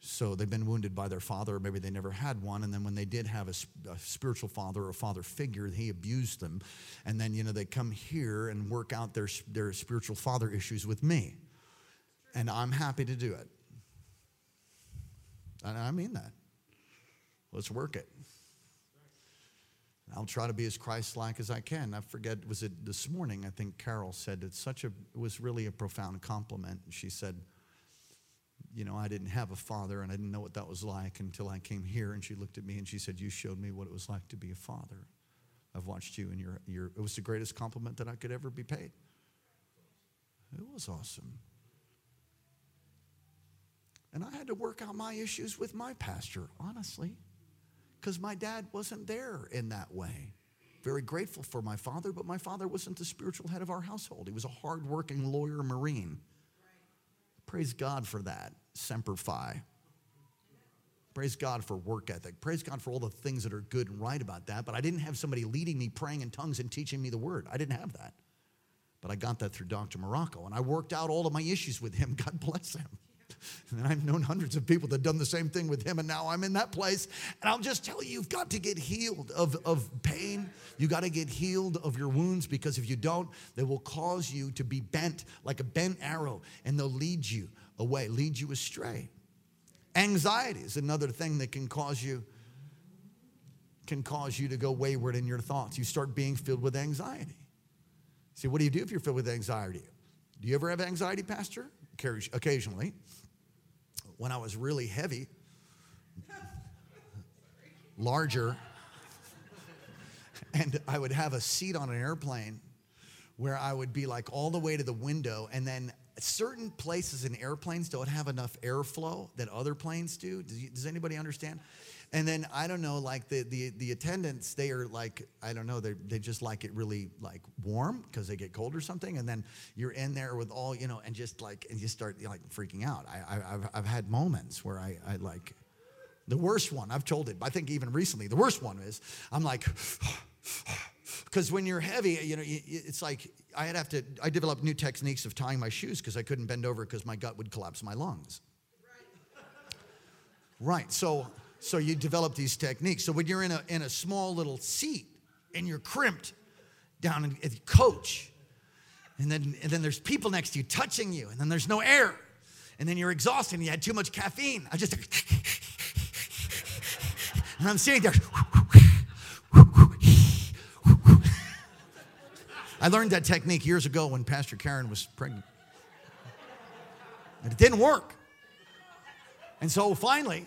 So they've been wounded by their father, or maybe they never had one. And then when they did have a, a, spiritual father or a father figure, he abused them. And then, you know, they come here and work out their, their spiritual father issues with me. And I'm happy to do it. And I mean that. Let's work it. I'll try to be as Christ-like as I can. I forget, was it this morning? I think Carol said it's such a, it was really a profound compliment. She said, you know, I didn't have a father and I didn't know what that was like until I came here. And she looked at me and she said, you showed me what it was like to be a father. I've watched you and you're, you're, it was the greatest compliment that I could ever be paid. It was awesome. And I had to work out my issues with my pastor, honestly, because my dad wasn't there in that way. very grateful for my father, but my father wasn't the spiritual head of our household. He was a hardworking lawyer Marine. Praise God for that. Semper Fi. Praise God for work ethic. Praise God for all the things that are good and right about that. But I didn't have somebody leading me, praying in tongues, and teaching me the word. I didn't have that. But I got that through Dr. Morocco. And I worked out all of my issues with him. God bless him. And I've known hundreds of people that done the same thing with him, and now I'm in that place. And I'll just tell you, you've got to get healed of, of pain. You got to get healed of your wounds because if you don't, they will cause you to be bent like a bent arrow, and they'll lead you away, lead you astray. Anxiety is another thing that can cause you can cause you to go wayward in your thoughts. You start being filled with anxiety. See, what do you do if you're filled with anxiety? Do you ever have anxiety, Pastor? Occasionally. When I was really heavy, larger, and I would have a seat on an airplane where I would be like all the way to the window, and then certain places in airplanes don't have enough airflow that other planes do. Does, does anybody understand? And then I don't know, like the the the attendants, they are like I don't know, they they just like it really like warm because they get cold or something. And then you're in there with all you know, and just like and you start like freaking out. I, I have I've had moments where I I like the worst one. I've told it. I think even recently, the worst one is I'm like. Because when you're heavy, you know, it's like I'd have to. I developed new techniques of tying my shoes because I couldn't bend over because my gut would collapse my lungs. Right. right. So so you develop these techniques. So when you're in a, in a small little seat and you're crimped down in, in coach, and then, and then there's people next to you touching you, and then there's no air, and then you're exhausted and you had too much caffeine. I just, and I'm sitting there. I learned that technique years ago when Pastor Karen was pregnant. And it didn't work. And so finally,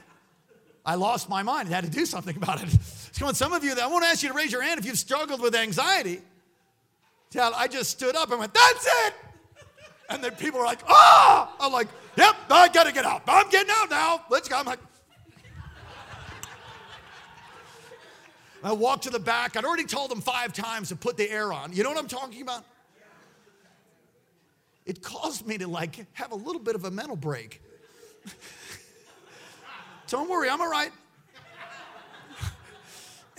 I lost my mind and had to do something about it. So, on, some of you, I won't ask you to raise your hand if you've struggled with anxiety. Tell, I just stood up and went, That's it. And then people are like, Ah! I'm like, Yep, I gotta get out. I'm getting out now. Let's go. I'm like, I walked to the back. I'd already told them five times to put the air on. You know what I'm talking about? It caused me to like have a little bit of a mental break. Don't worry, I'm all right.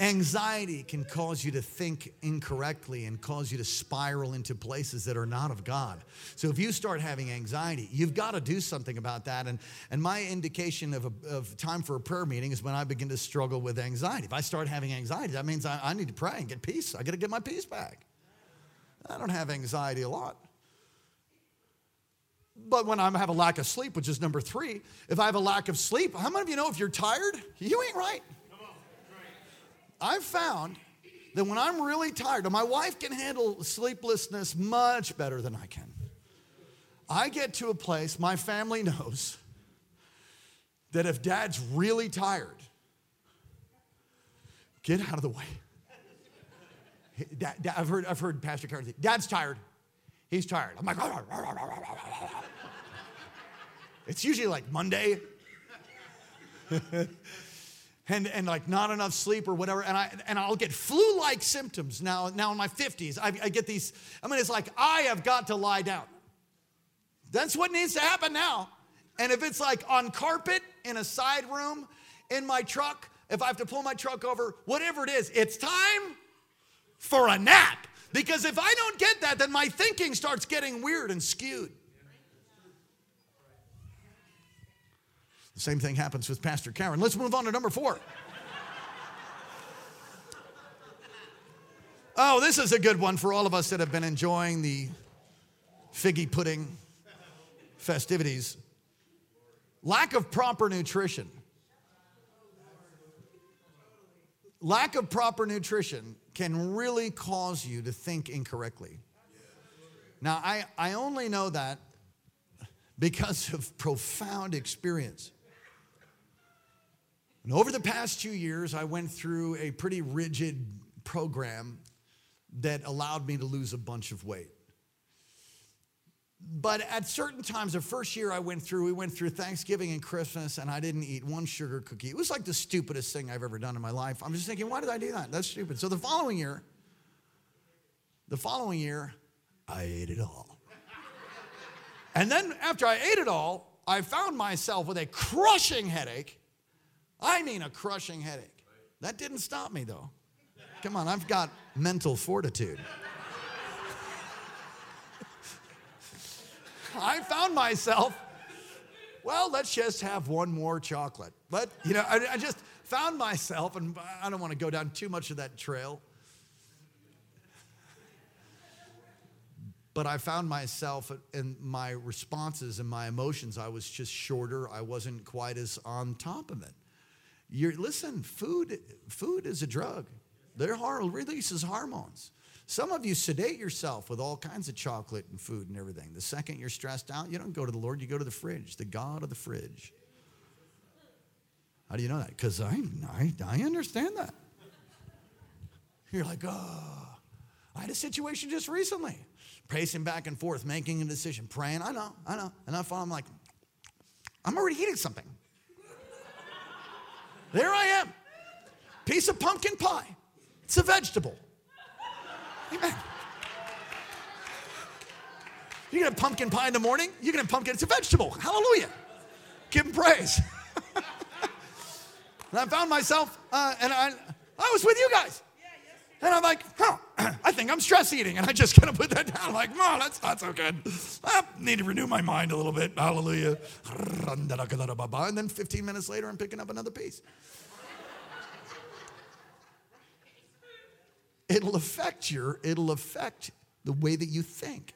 Anxiety can cause you to think incorrectly and cause you to spiral into places that are not of God. So if you start having anxiety, you've got to do something about that. And, and my indication of, a, of time for a prayer meeting is when I begin to struggle with anxiety. If I start having anxiety, that means I, I need to pray and get peace. I got to get my peace back. I don't have anxiety a lot. But when I have a lack of sleep, which is number three, if I have a lack of sleep, how many of you know if you're tired, you ain't right? I've found that when I'm really tired, my wife can handle sleeplessness much better than I can. I get to a place, my family knows that if dad's really tired, get out of the way. Dad, dad, I've, heard, I've heard Pastor Karen say, Dad's tired. He's tired. I'm like, it's usually like Monday. and, and like not enough sleep or whatever. And, I, and I'll get flu like symptoms now, now in my 50s. I, I get these, I mean, it's like I have got to lie down. That's what needs to happen now. And if it's like on carpet in a side room in my truck, if I have to pull my truck over, whatever it is, it's time for a nap. Because if I don't get that, then my thinking starts getting weird and skewed. Same thing happens with Pastor Karen. Let's move on to number four. Oh, this is a good one for all of us that have been enjoying the figgy pudding festivities. Lack of proper nutrition. Lack of proper nutrition can really cause you to think incorrectly. Now, I, I only know that because of profound experience. And over the past two years, I went through a pretty rigid program that allowed me to lose a bunch of weight. But at certain times, the first year I went through, we went through Thanksgiving and Christmas, and I didn't eat one sugar cookie. It was like the stupidest thing I've ever done in my life. I'm just thinking, why did I do that? That's stupid. So the following year, The following year, I ate it all. And then after I ate it all, I found myself with a crushing headache. I mean, a crushing headache. That didn't stop me though. Come on, I've got mental fortitude. I found myself, well, let's just have one more chocolate. But, you know, I, I just found myself, and I don't want to go down too much of that trail. But I found myself in my responses and my emotions, I was just shorter. I wasn't quite as on top of it. You're, listen, food, food is a drug. Their heart releases hormones. Some of you sedate yourself with all kinds of chocolate and food and everything. The second you're stressed out, you don't go to the Lord, you go to the fridge, the God of the fridge. How do you know that? Because I, I, I understand that. You're like, oh, I had a situation just recently, pacing back and forth, making a decision, praying. I know, I know. And I I'm like, I'm already eating something. There I am. Piece of pumpkin pie. It's a vegetable. Amen. You get a pumpkin pie in the morning, you get a pumpkin, it's a vegetable. Hallelujah. Give him praise. and I found myself, uh, and I, I was with you guys. And I'm like, huh, I think I'm stress eating. And I just kind of put that down, like, no, that's not so good. I need to renew my mind a little bit. Hallelujah. And then 15 minutes later, I'm picking up another piece. it'll affect your it'll affect the way that you think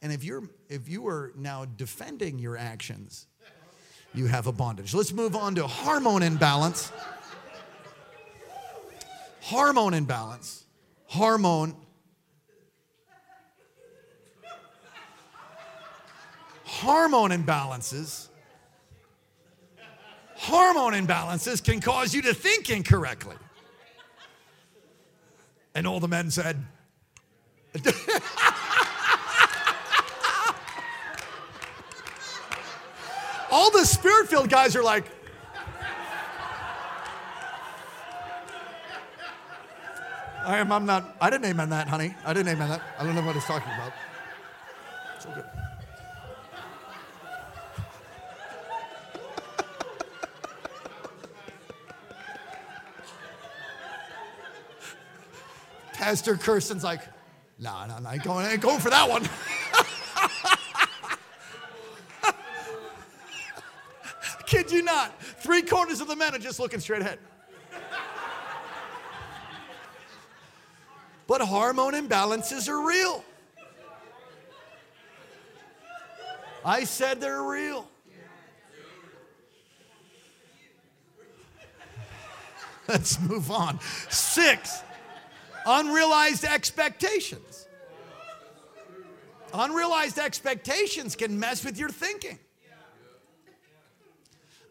and if you're if you are now defending your actions you have a bondage let's move on to hormone imbalance hormone imbalance hormone. Hormone imbalances. Hormone imbalances can cause you to think incorrectly. And all the men said, All the spirit filled guys are like, I am, I'm not, I didn't amen that, honey. I didn't amen that. I don't know what he's talking about. So good. Pastor Kirsten's like, no, no, no, I ain't going, going for that one. Kid you not. Three quarters of the men are just looking straight ahead. Hormone imbalances are real. I said they're real. Let's move on. Six, Unrealized expectations. Unrealized expectations can mess with your thinking.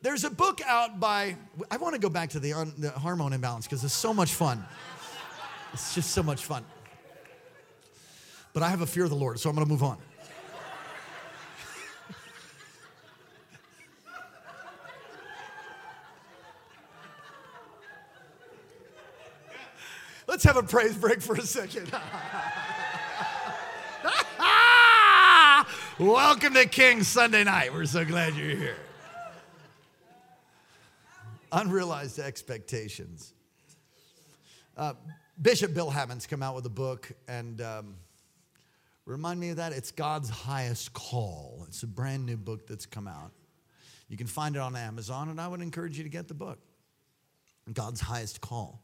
There's a book out by, I want to go back to the, the hormone imbalance because it's so much fun. It's just so much fun. But I have a fear of the Lord, so I'm going to move on. Let's have a praise break for a second. Welcome to King Sunday night. We're so glad you're here. Unrealized expectations. Uh, Bishop Bill Hamon's come out with a book and um, remind me of that. It's God's Highest Call. It's a brand new book that's come out. You can find it on Amazon, and I would encourage you to get the book. God's Highest Call.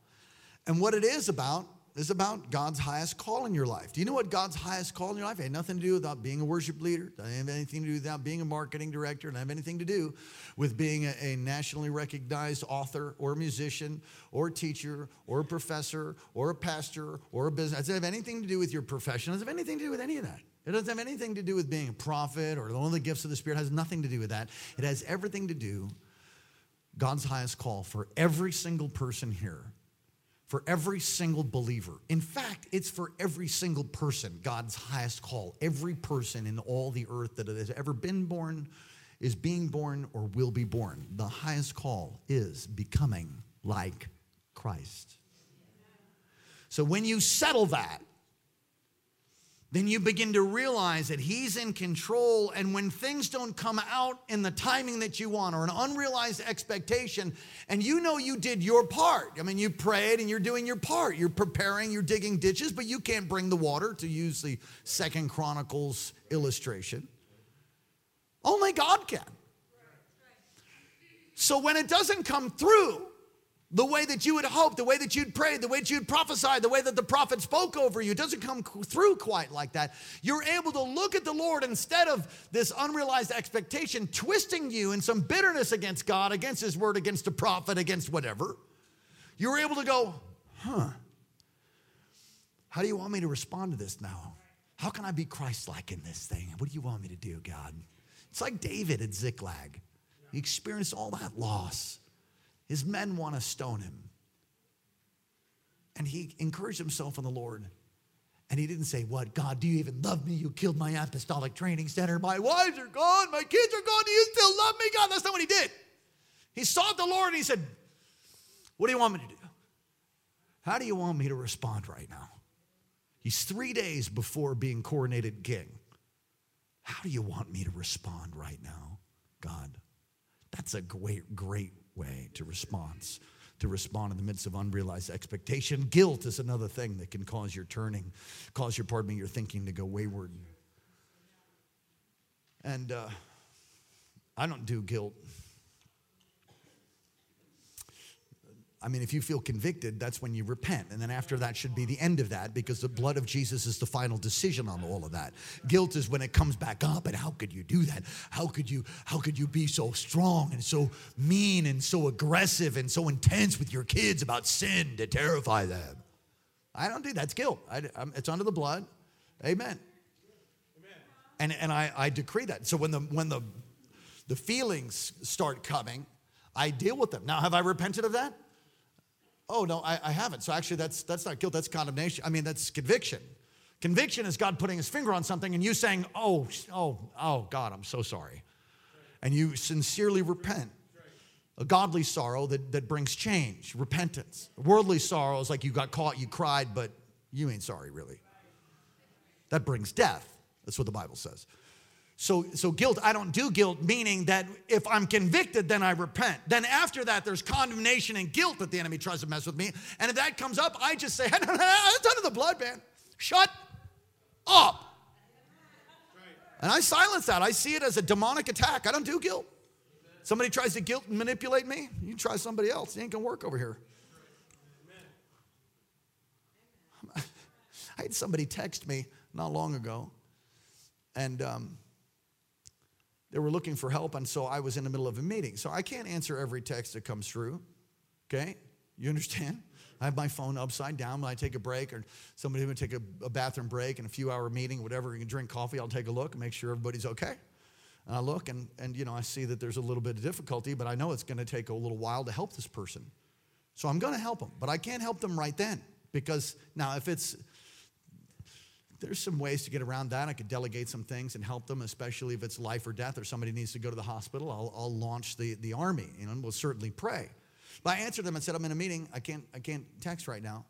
And what it is about is about God's highest call in your life. Do you know what God's highest call in your life? It had nothing to do with being a worship leader. It have anything to do without being a marketing director. It have anything to do with being a, a nationally recognized author or musician or teacher or professor or a pastor or a business. It doesn't have anything to do with your profession. It doesn't have anything to do with any of that. It doesn't have anything to do with being a prophet or one of the gifts of the Spirit. It has nothing to do with that. It has everything to do God's highest call for every single person here for every single believer. In fact, it's for every single person, God's highest call. Every person in all the earth that has ever been born, is being born, or will be born. The highest call is becoming like Christ. So when you settle that, then you begin to realize that He's in control. And when things don't come out in the timing that you want or an unrealized expectation, and you know you did your part. I mean, you prayed and you're doing your part. You're preparing, you're digging ditches, but you can't bring the water to use the Second Chronicles illustration. Only God can. So when it doesn't come through, the way that you would hope, the way that you'd pray, the way that you'd prophesy, the way that the prophet spoke over you. It doesn't come through quite like that. You're able to look at the Lord instead of this unrealized expectation twisting you in some bitterness against God, against His word, against a prophet, against whatever. You're able to go, huh, how do you want me to respond to this now? How can I be Christ like in this thing? What do you want me to do, God? It's like David at Ziklag. He experienced all that loss. His men want to stone him. And he encouraged himself in the Lord. And he didn't say, What, God, do you even love me? You killed my apostolic training center. My wives are gone. My kids are gone. Do you still love me, God? That's not what he did. He sought the Lord and he said, What do you want me to do? How do you want me to respond right now? He's three days before being coronated king. How do you want me to respond right now, God? That's a great, great way to respond. To respond in the midst of unrealized expectation. Guilt is another thing that can cause your turning, cause your, pardon me, your thinking to go wayward. And uh, I don't do guilt. I mean, if you feel convicted, that's when you repent. And then after that should be the end of that because the blood of Jesus is the final decision on all of that. Guilt is when it comes back up and how could you do that? How could you how could you be so strong and so mean and so aggressive and so intense with your kids about sin to terrify them? I don't do that. That's guilt. I, it's under the blood. Amen. Amen. And, and I, I decree that. So when the when the the feelings start coming, I deal with them. Now, have I repented of that? Oh, no, I, I haven't. So actually, that's, that's not guilt, that's condemnation. I mean, that's conviction. Conviction is God putting his finger on something and you saying, oh, oh, oh, God, I'm so sorry. And you sincerely repent. A godly sorrow that, that brings change, repentance. Worldly sorrow is like you got caught, you cried, but you ain't sorry, really. That brings death. That's what the Bible says. So, so guilt, I don't do guilt, meaning that if I'm convicted, then I repent. Then after that, there's condemnation and guilt that the enemy tries to mess with me. And if that comes up, I just say, it's under the blood, man. Shut up. And I silence that. I see it as a demonic attack. I don't do guilt. Somebody tries to guilt and manipulate me, you try somebody else. It ain't gonna work over here. I had somebody text me not long ago, and um, they were looking for help, and so I was in the middle of a meeting. So I can't answer every text that comes through. Okay? You understand? I have my phone upside down when I take a break, or somebody would take a, a bathroom break and a few hour meeting, whatever, you can drink coffee, I'll take a look and make sure everybody's okay. And I look and, and you know, I see that there's a little bit of difficulty, but I know it's going to take a little while to help this person. So I'm going to help them, but I can't help them right then because now if it's there's some ways to get around that. I could delegate some things and help them, especially if it's life or death or somebody needs to go to the hospital. I'll, I'll launch the, the army, you know, and we'll certainly pray. But I answered them and said, I'm in a meeting. I can't, I can't text right now.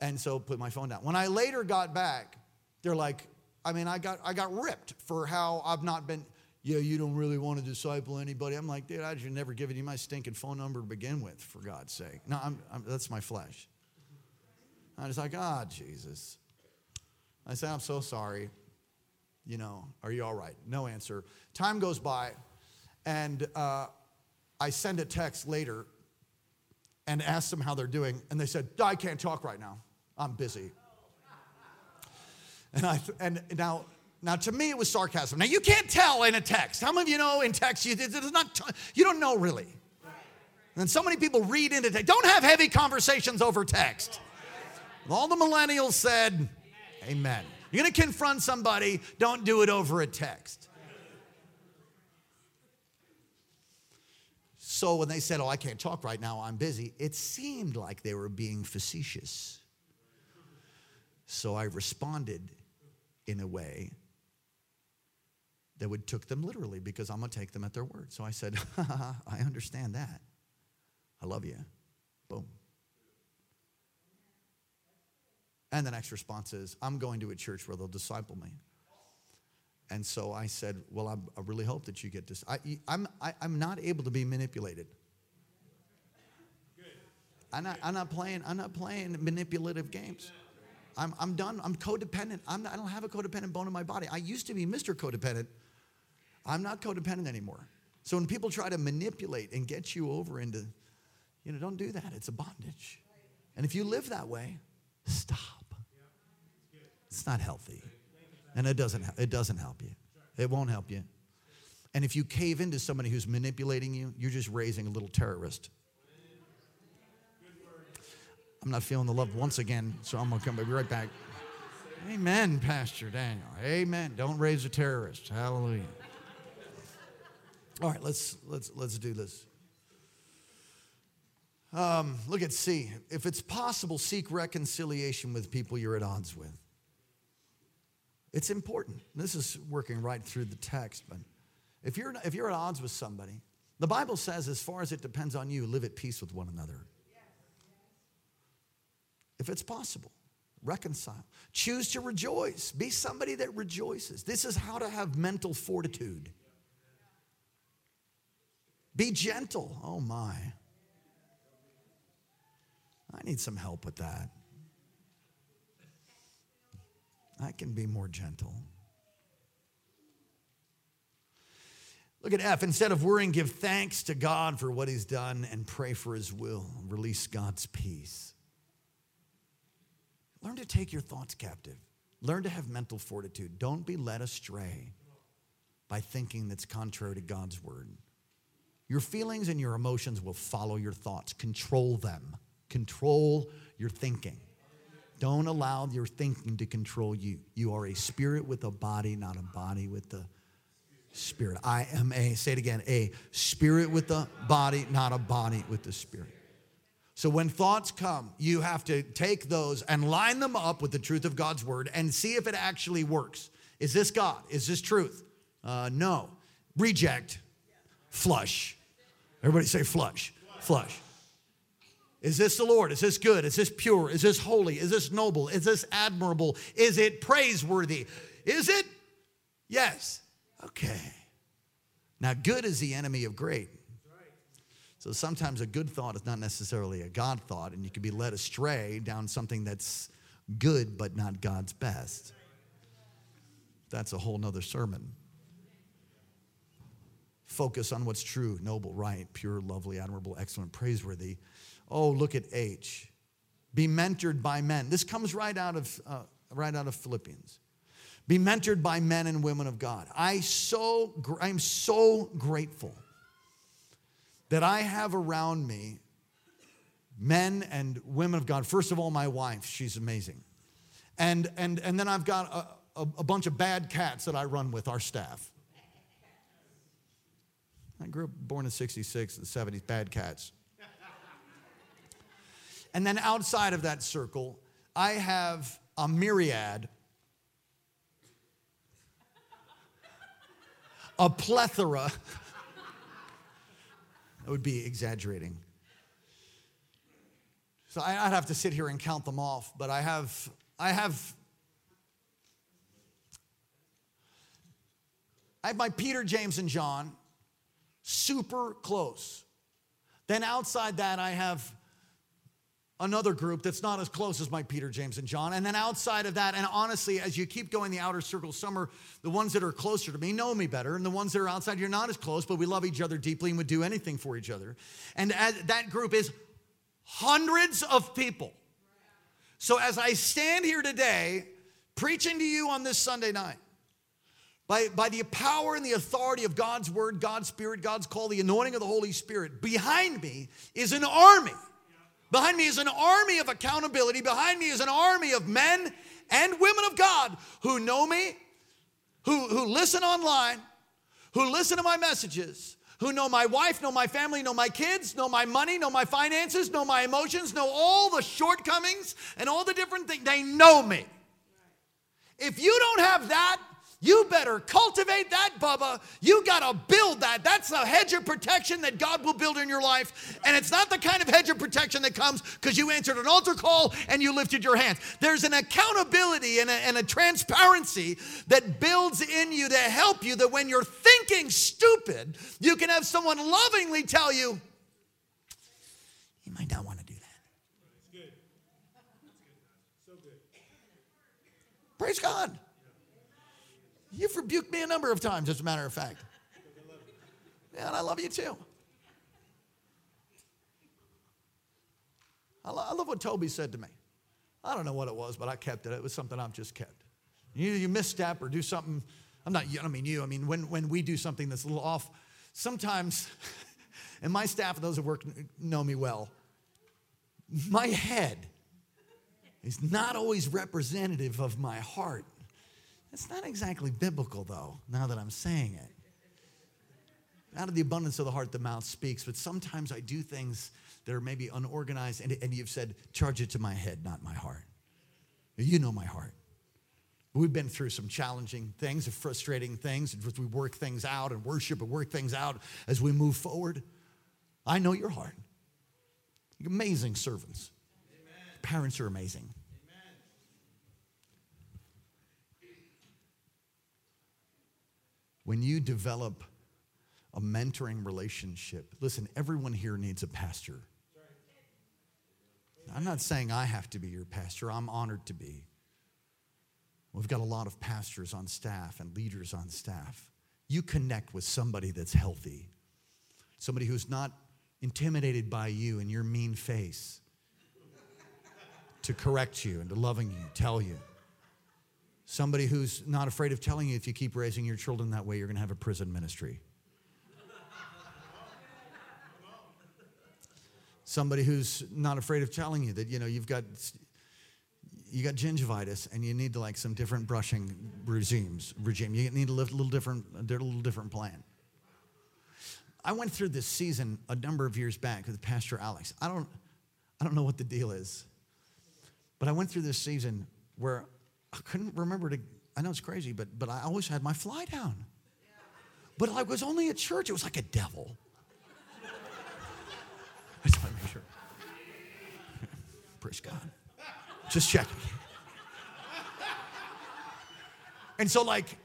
And so put my phone down. When I later got back, they're like, I mean, I got, I got ripped for how I've not been, yeah, you don't really want to disciple anybody. I'm like, dude, I should never given you my stinking phone number to begin with, for God's sake. No, I'm, I'm, that's my flesh. I was like, ah, oh, Jesus. I said, I'm so sorry. You know, are you all right? No answer. Time goes by, and uh, I send a text later and ask them how they're doing, and they said, I can't talk right now. I'm busy. And I and now now to me it was sarcasm. Now you can't tell in a text. How many of you know in text you it's not you don't know really. And so many people read into text. Don't have heavy conversations over text. All the millennials said, Amen. You're going to confront somebody, don't do it over a text. So when they said, Oh, I can't talk right now, I'm busy, it seemed like they were being facetious. So I responded in a way that would took them literally because I'm going to take them at their word. So I said, I understand that. I love you. Boom. And the next response is, I'm going to a church where they'll disciple me. And so I said, Well, I'm, i really hope that you get this. I, I'm, I, I'm not able to be manipulated. I'm not, I'm not playing. I'm not playing manipulative games. I'm, I'm done. I'm codependent. I'm not, I don't have a codependent bone in my body. I used to be Mr. Codependent. I'm not codependent anymore. So when people try to manipulate and get you over into, you know, don't do that. It's a bondage. And if you live that way, stop. It's not healthy. And it doesn't, it doesn't help you. It won't help you. And if you cave into somebody who's manipulating you, you're just raising a little terrorist. I'm not feeling the love once again, so I'm going to come be right back. Amen, Pastor Daniel. Amen. Don't raise a terrorist. Hallelujah. All right, let's let's let's do this. Um, look at C. If it's possible, seek reconciliation with people you're at odds with. It's important. This is working right through the text, but if you're if you're at odds with somebody, the Bible says, as far as it depends on you, live at peace with one another. If it's possible, reconcile. Choose to rejoice. Be somebody that rejoices. This is how to have mental fortitude. Be gentle. Oh my. I need some help with that. I can be more gentle. Look at F. Instead of worrying, give thanks to God for what He's done and pray for His will. Release God's peace. Learn to take your thoughts captive. Learn to have mental fortitude. Don't be led astray by thinking that's contrary to God's word. Your feelings and your emotions will follow your thoughts. Control them. Control your thinking. Don't allow your thinking to control you. You are a spirit with a body, not a body with the spirit. I am a, say it again, a spirit with a body, not a body with the spirit. So when thoughts come, you have to take those and line them up with the truth of God's word and see if it actually works. Is this God? Is this truth? Uh, no. Reject. Flush. Everybody say flush. Flush. Is this the Lord? Is this good? Is this pure? Is this holy? Is this noble? Is this admirable? Is it praiseworthy? Is it? Yes. Okay. Now, good is the enemy of great. So sometimes a good thought is not necessarily a God thought, and you can be led astray down something that's good but not God's best. That's a whole nother sermon. Focus on what's true, noble, right, pure, lovely, admirable, excellent, praiseworthy. Oh, look at H. Be mentored by men. This comes right out of, uh, right out of Philippians. Be mentored by men and women of God. I so, I'm so grateful that I have around me men and women of God. First of all, my wife, she's amazing. And, and, and then I've got a, a, a bunch of bad cats that I run with, our staff. I grew up born in 66, and 70s, bad cats. And then outside of that circle, I have a myriad, a plethora. that would be exaggerating. So I'd have to sit here and count them off, but I have, I have, I have my Peter, James, and John super close. Then outside that, I have another group that's not as close as my Peter, James, and John. And then outside of that, and honestly, as you keep going the outer circle, some are the ones that are closer to me know me better, and the ones that are outside, you're not as close, but we love each other deeply and would do anything for each other. And that group is hundreds of people. So as I stand here today, preaching to you on this Sunday night, by, by the power and the authority of God's word, God's spirit, God's call, the anointing of the Holy Spirit, behind me is an army. Behind me is an army of accountability. Behind me is an army of men and women of God who know me, who, who listen online, who listen to my messages, who know my wife, know my family, know my kids, know my money, know my finances, know my emotions, know all the shortcomings and all the different things. They know me. If you don't have that, You better cultivate that, Bubba. You got to build that. That's the hedge of protection that God will build in your life. And it's not the kind of hedge of protection that comes because you answered an altar call and you lifted your hands. There's an accountability and a, and a transparency that builds in you to help you that when you're thinking stupid, you can have someone lovingly tell you, you might not want to do that. That's good. That's good. So good. Praise God. You've rebuked me a number of times, as a matter of fact. Yeah, and I love you too. I, lo- I love what Toby said to me. I don't know what it was, but I kept it. It was something I've just kept. You, you misstep or do something. I'm not, you, I don't mean you. I mean, when, when we do something that's a little off, sometimes, and my staff those who work know me well, my head is not always representative of my heart. It's not exactly biblical, though, now that I'm saying it. Out of the abundance of the heart, the mouth speaks. But sometimes I do things that are maybe unorganized, and, and you've said, charge it to my head, not my heart. You know my heart. We've been through some challenging things, frustrating things, as we work things out and worship and work things out as we move forward. I know your heart. You're amazing servants. Amen. Parents are amazing. When you develop a mentoring relationship, listen, everyone here needs a pastor. I'm not saying I have to be your pastor, I'm honored to be. We've got a lot of pastors on staff and leaders on staff. You connect with somebody that's healthy, somebody who's not intimidated by you and your mean face to correct you and to loving you, tell you. Somebody who's not afraid of telling you if you keep raising your children that way, you're going to have a prison ministry. Somebody who's not afraid of telling you that, you know, you've got you got gingivitis and you need to like some different brushing regimes regime. You need a little different, a little different plan. I went through this season a number of years back with Pastor Alex. I don't, I don't know what the deal is, but I went through this season where I couldn't remember to, I know it's crazy, but, but I always had my fly down. But I was only at church, it was like a devil. I just want to make sure. Praise God. Just checking. And so, like,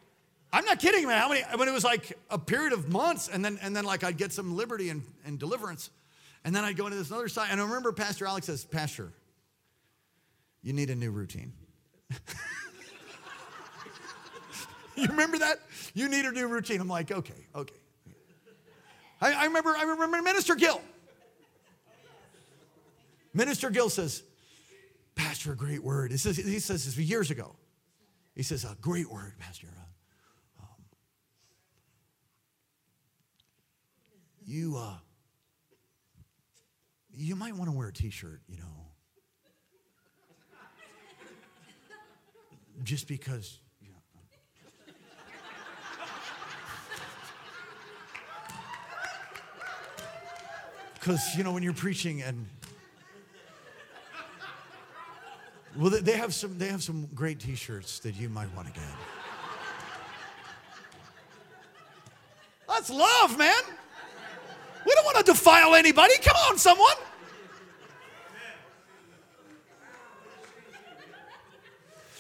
I'm not kidding, man. How many? When it was like a period of months, and then and then like I'd get some liberty and, and deliverance, and then I'd go into this other side. And I remember Pastor Alex says, Pastor, you need a new routine. you remember that? You need a new routine. I'm like, okay, okay. I, I remember, I remember Minister Gill. Minister Gill says, Pastor, a great word. He says, he says this years ago. He says, a great word, Pastor. Um, you, uh, you might want to wear a t-shirt, you know. Just because, you know. Because, you know, when you're preaching and Well, they have some. They have some great T-shirts that you might want to get. That's love, man. We don't want to defile anybody. Come on, someone.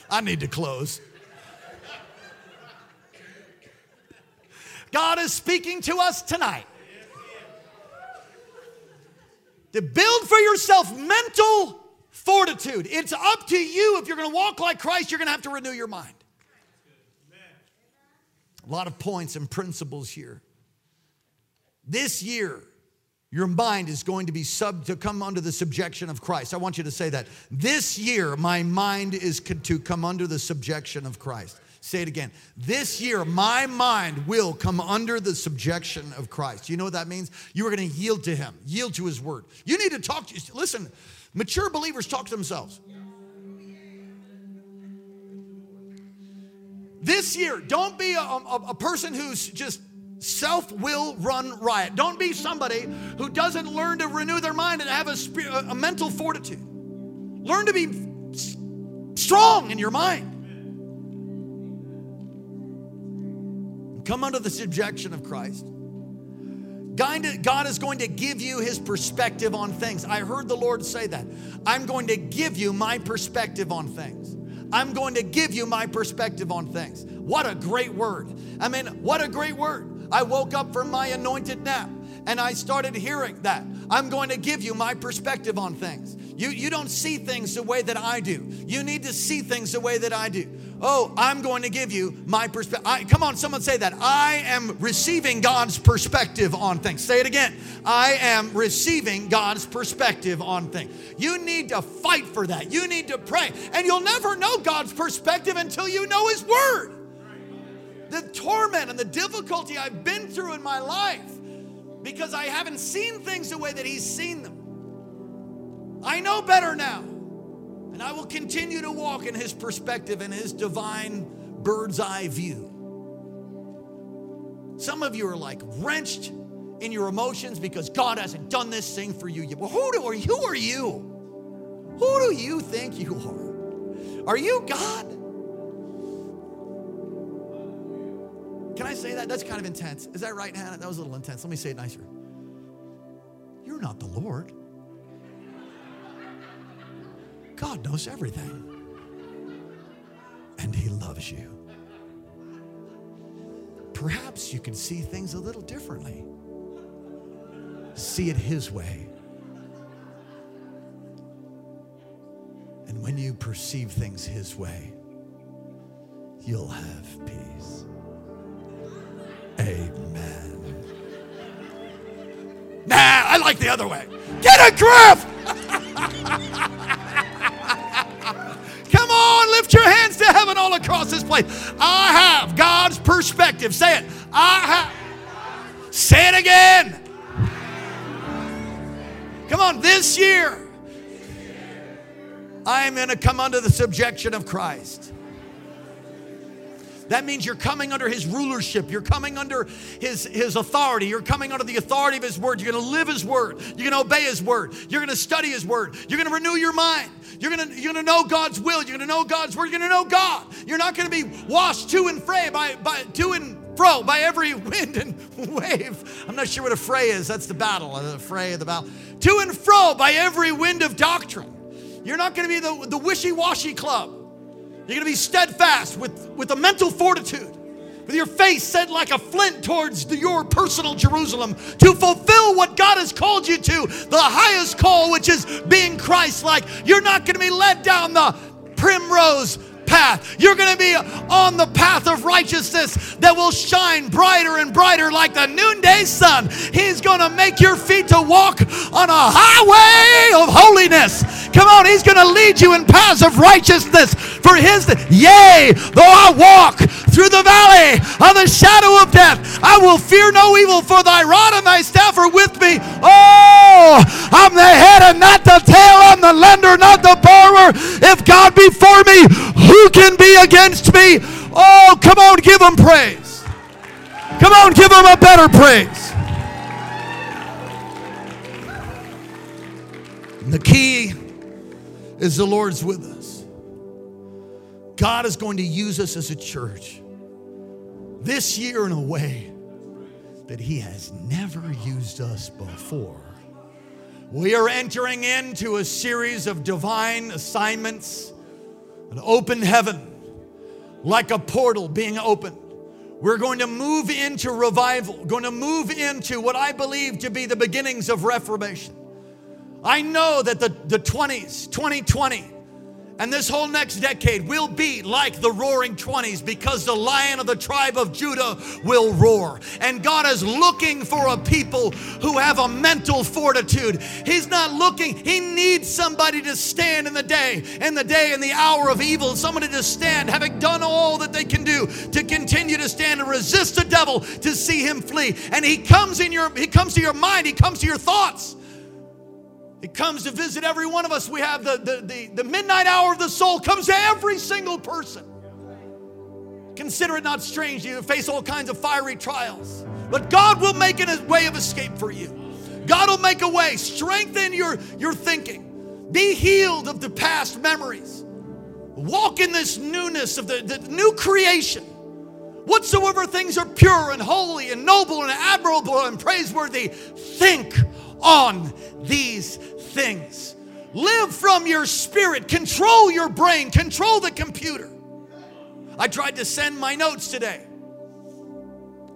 I need to close. God is speaking to us tonight. To build for yourself mental fortitude. It's up to you. If you're going to walk like Christ, you're going to have to renew your mind. A lot of points and principles here. This year, your mind is going to be sub to come under the subjection of Christ. I want you to say that. This year, my mind is to come under the subjection of Christ. Say it again. This year, my mind will come under the subjection of Christ. You know what that means? You are going to yield to Him, yield to His word. You need to talk to, listen, Mature believers talk to themselves. This year, don't be a, a, a person who's just self will run riot. Don't be somebody who doesn't learn to renew their mind and have a, a mental fortitude. Learn to be strong in your mind. Come under the subjection of Christ. God is going to give you his perspective on things. I heard the Lord say that. I'm going to give you my perspective on things. I'm going to give you my perspective on things. What a great word. I mean, what a great word. I woke up from my anointed nap and I started hearing that. I'm going to give you my perspective on things. You, you don't see things the way that I do. You need to see things the way that I do. Oh, I'm going to give you my perspective. Come on, someone say that. I am receiving God's perspective on things. Say it again. I am receiving God's perspective on things. You need to fight for that. You need to pray. And you'll never know God's perspective until you know His Word. The torment and the difficulty I've been through in my life because I haven't seen things the way that He's seen them. I know better now. And I will continue to walk in His perspective and His divine bird's eye view. Some of you are like wrenched in your emotions because God hasn't done this thing for you yet. Well, who, do, are, who are you? Who do you think you are? Are you God? Can I say that? That's kind of intense. Is that right, Hannah? That was a little intense. Let me say it nicer. You're not the Lord. God knows everything. And He loves you. Perhaps you can see things a little differently. See it His way. And when you perceive things His way, you'll have peace. Like the other way. Get a grip! Come on, lift your hands to heaven all across this place. I have God's perspective. Say it. I have. Say it again. Come on, this year, I am going to come under the subjection of Christ. That means you're coming under his rulership. You're coming under his, his authority. You're coming under the authority of his word. You're going to live his word. You're going to obey his word. You're going to study his word. You're going to renew your mind. You're going to, you're going to know God's will. You're going to know God's word. You're going to know God. You're not going to be washed to and fro by, by to and fro by every wind and wave. I'm not sure what a fray is. That's the battle, uh, the fray of the battle. To and fro by every wind of doctrine. You're not going to be the, the wishy-washy club. You're going to be steadfast with, with a mental fortitude with your face set like a flint towards the, your personal Jerusalem to fulfill what God has called you to, the highest call, which is being Christ like. You're not going to be led down the primrose path. You're going to be on the path of righteousness that will shine brighter and brighter like the noonday sun. He's going to make your feet to walk on a highway of holiness. Come on, He's going to lead you in paths of righteousness for His. Yea, though I walk through the valley of the shadow of death, I will fear no evil, for thy rod and thy staff are with me. Oh, I'm the head and not the tail. I'm the lender, not the borrower. If God be for me, who can be against me? Oh, come on, give him praise. Come on, give him a better praise. And the key is the Lord's with us. God is going to use us as a church this year in a way that He has never used us before. We are entering into a series of divine assignments, an open heaven, like a portal being opened. We're going to move into revival, going to move into what I believe to be the beginnings of reformation. I know that the, the 20s, 2020, and this whole next decade will be like the roaring 20s because the lion of the tribe of Judah will roar. And God is looking for a people who have a mental fortitude. He's not looking, He needs somebody to stand in the day, in the day, in the hour of evil, somebody to stand, having done all that they can do to continue to stand and resist the devil to see him flee. And He comes in your, He comes to your mind, He comes to your thoughts. It comes to visit every one of us. We have the, the, the, the, midnight hour of the soul comes to every single person. Consider it not strange you face all kinds of fiery trials, but God will make a way of escape for you. God will make a way. Strengthen your, your thinking. Be healed of the past memories. Walk in this newness of the, the new creation Whatsoever things are pure and holy and noble and admirable and praiseworthy, think on these things. Live from your spirit, control your brain, control the computer. I tried to send my notes today.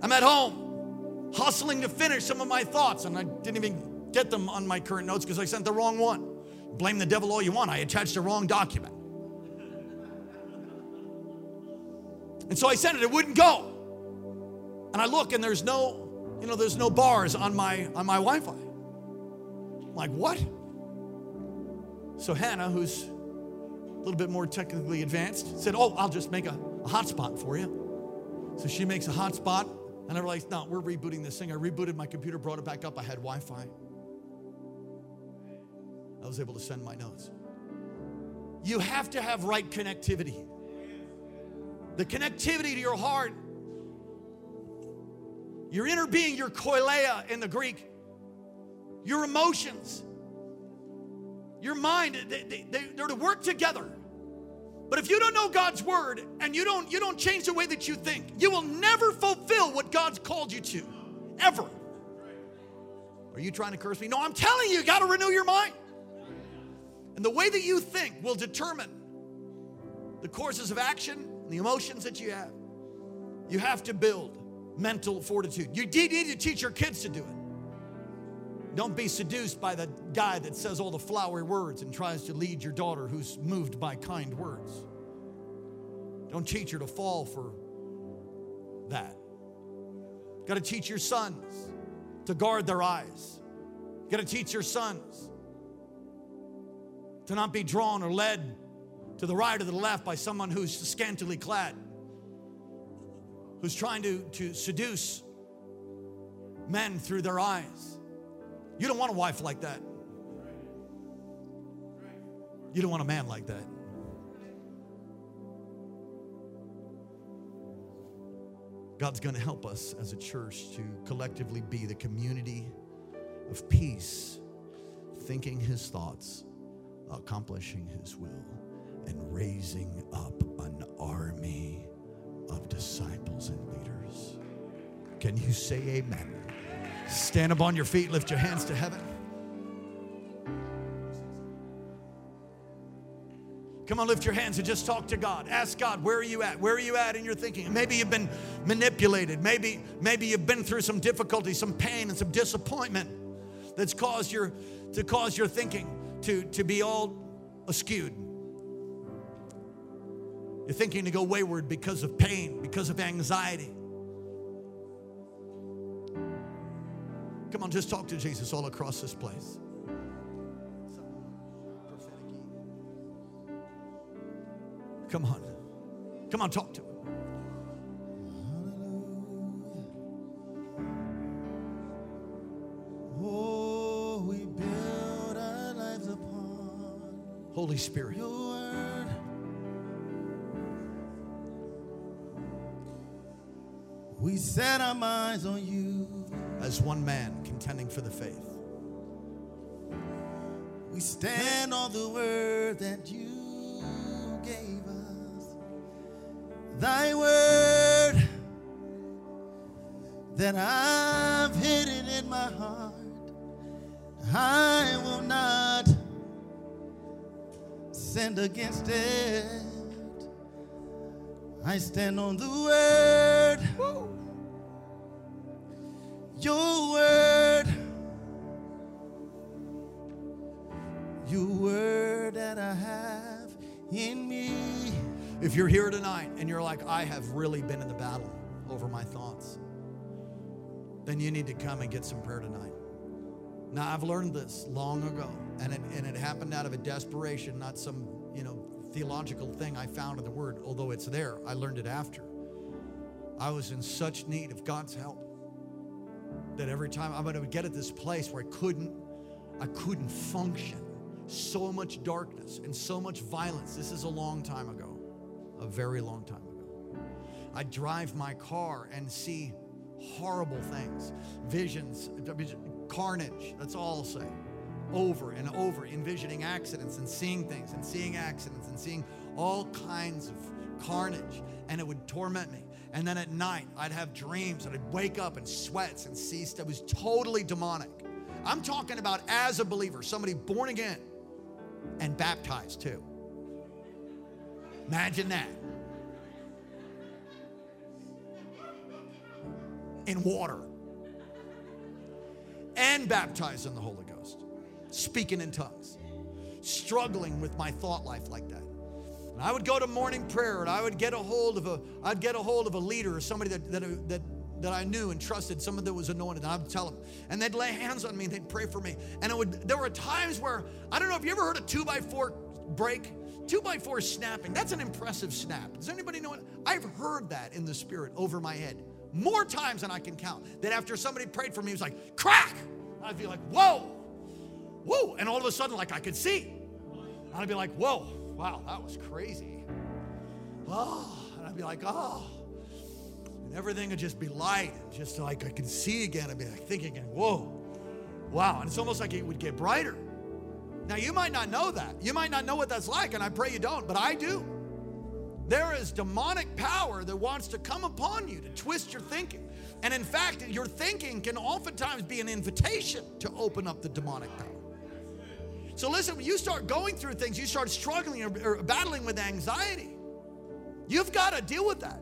I'm at home, hustling to finish some of my thoughts, and I didn't even get them on my current notes because I sent the wrong one. Blame the devil all you want. I attached the wrong document. And so I sent it, it wouldn't go. And I look and there's no, you know, there's no bars on my on my Wi-Fi. I'm like, what? So Hannah, who's a little bit more technically advanced, said, Oh, I'll just make a, a hotspot for you. So she makes a hotspot, and I realized, no, we're rebooting this thing. I rebooted my computer, brought it back up. I had Wi Fi. I was able to send my notes. You have to have right connectivity. The connectivity to your heart, your inner being, your koilia in the Greek, your emotions, your mind, they, they, they, they're to work together. But if you don't know God's word and you don't you don't change the way that you think, you will never fulfill what God's called you to. Ever. Are you trying to curse me? No, I'm telling you, you got to renew your mind. And the way that you think will determine the courses of action, the emotions that you have. You have to build mental fortitude. You need to teach your kids to do it. Don't be seduced by the guy that says all the flowery words and tries to lead your daughter who's moved by kind words. Don't teach her to fall for that. Got to teach your sons to guard their eyes. Got to teach your sons to not be drawn or led to the right or the left by someone who's scantily clad, who's trying to, to seduce men through their eyes. You don't want a wife like that. You don't want a man like that. God's going to help us as a church to collectively be the community of peace, thinking his thoughts, accomplishing his will, and raising up an army of disciples and leaders. Can you say amen? Stand up on your feet, lift your hands to heaven. Come on, lift your hands and just talk to God. Ask God, where are you at? Where are you at in your thinking? Maybe you've been manipulated. Maybe, maybe you've been through some difficulty, some pain, and some disappointment that's caused your to cause your thinking to, to be all askewed. You're thinking to go wayward because of pain, because of anxiety. Come on, just talk to Jesus all across this place. Come on. Come on, talk to him. Oh, we build our lives upon Holy Spirit. your word. We set our minds on you. As one man contending for the faith. We stand on the word that you gave us. Thy word that I've hidden in my heart. I will not sin against it. I stand on the word. Your word. Your word that I have in me. If you're here tonight and you're like, I have really been in the battle over my thoughts, then you need to come and get some prayer tonight. Now, I've learned this long ago, and it, and it happened out of a desperation, not some, you know, theological thing I found in the Word, although it's there. I learned it after. I was in such need of God's help that every time I'm going to get at this place where I couldn't, I couldn't function. So much darkness and so much violence. This is a long time ago, a very long time ago. I drive my car and see horrible things, visions, carnage. That's all I'll say. Over and over, envisioning accidents and seeing things and seeing accidents and seeing all kinds of carnage and it would torment me. And then at night, I'd have dreams and I'd wake up in sweats and see stuff. It was totally demonic. I'm talking about as a believer, somebody born again and baptized too. Imagine that. In water and baptized in the Holy Ghost, speaking in tongues, struggling with my thought life like that. And I would go to morning prayer and I would get a hold of a I'd get a hold of a leader or somebody that that that, that I knew and trusted, someone that was anointed, and I would tell them. And they'd lay hands on me and they'd pray for me. And it would there were times where I don't know if you ever heard a two by four break. Two by four snapping. That's an impressive snap. Does anybody know it? I've heard that in the spirit over my head more times than I can count. That after somebody prayed for me, it was like crack. I'd be like, whoa, whoa, and all of a sudden, like I could see. I'd be like, whoa, wow, that was crazy. Oh, and I'd be like, oh. And everything would just be light, and just like I could see again. I'd be like thinking, whoa, wow. And it's almost like it would get brighter. Now, you might not know that. You might not know what that's like, and I pray you don't, but I do. There is demonic power that wants to come upon you to twist your thinking. And in fact, your thinking can oftentimes be an invitation to open up the demonic power. So listen, when you start going through things, you start struggling or, or battling with anxiety. You've got to deal with that.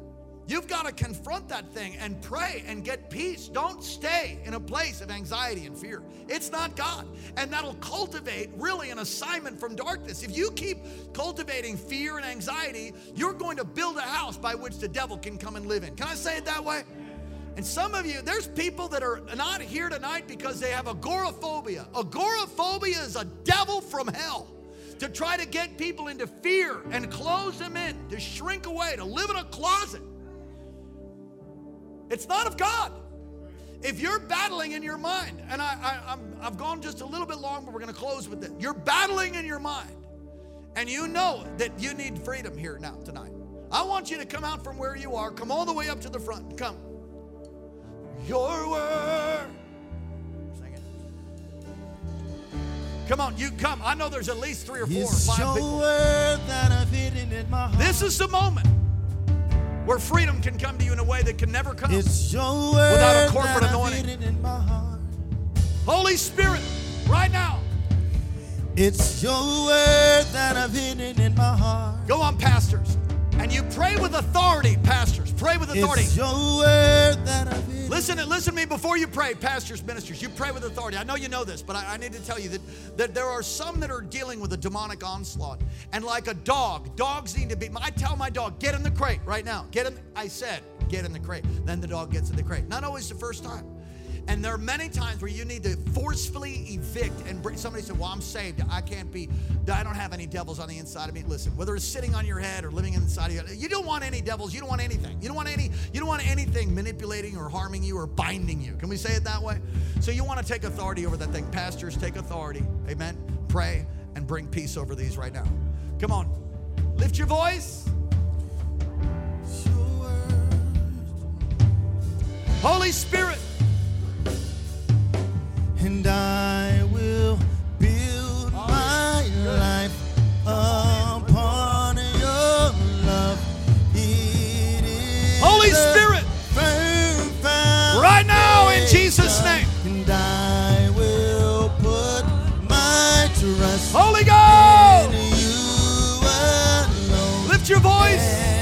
You've got to confront that thing and pray and get peace. Don't stay in a place of anxiety and fear. It's not God. And that'll cultivate really an assignment from darkness. If you keep cultivating fear and anxiety, you're going to build a house by which the devil can come and live in. Can I say it that way? And some of you, there's people that are not here tonight because they have agoraphobia. Agoraphobia is a devil from hell to try to get people into fear and close them in, to shrink away, to live in a closet. It's not of God. If you're battling in your mind, and I, I, am I've gone just a little bit long, but we're going to close with it. You're battling in your mind, and you know that you need freedom here now, tonight. I want you to come out from where you are, come all the way up to the front. Come. Your word. Sing it. Come on, you come. I know there's at least three or four or five your people. word that I've hidden in my heart. This is the moment where freedom can come to you in a way that can never come. It's your word Without a corporate anointing. In my heart. Holy Spirit, right now, It's your word that I've hidden in my heart. go on, pastors, and you pray with authority, pastors. Pray with authority. It's your word that I've. Listen, listen to me before you pray, pastors, ministers. You pray with authority. I know you know this, but I, I need to tell you that, that there are some that are dealing with a demonic onslaught. And like a dog, dogs need to be. I tell my dog, get in the crate right now. Get in. I said, get in the crate. Then the dog gets in the crate. Not always the first time. And there are many times where you need to forcefully evict and bring somebody said, Well, I'm saved. I can't be, I don't have any devils on the inside of me. Listen, whether it's sitting on your head or living inside of you, you don't want any devils. You don't want anything. You don't want any, you don't want anything manipulating or harming you or binding you. Can we say it that way? So you want to take authority over that thing. Pastors, take authority. Amen. Pray and bring peace over these right now. Come on. Lift your voice. Holy Spirit. And I will build my life upon your love. It is Holy Spirit. Right now, in Jesus' name. And I will put my trust Holy in Ghost. you alone. Lift your voice.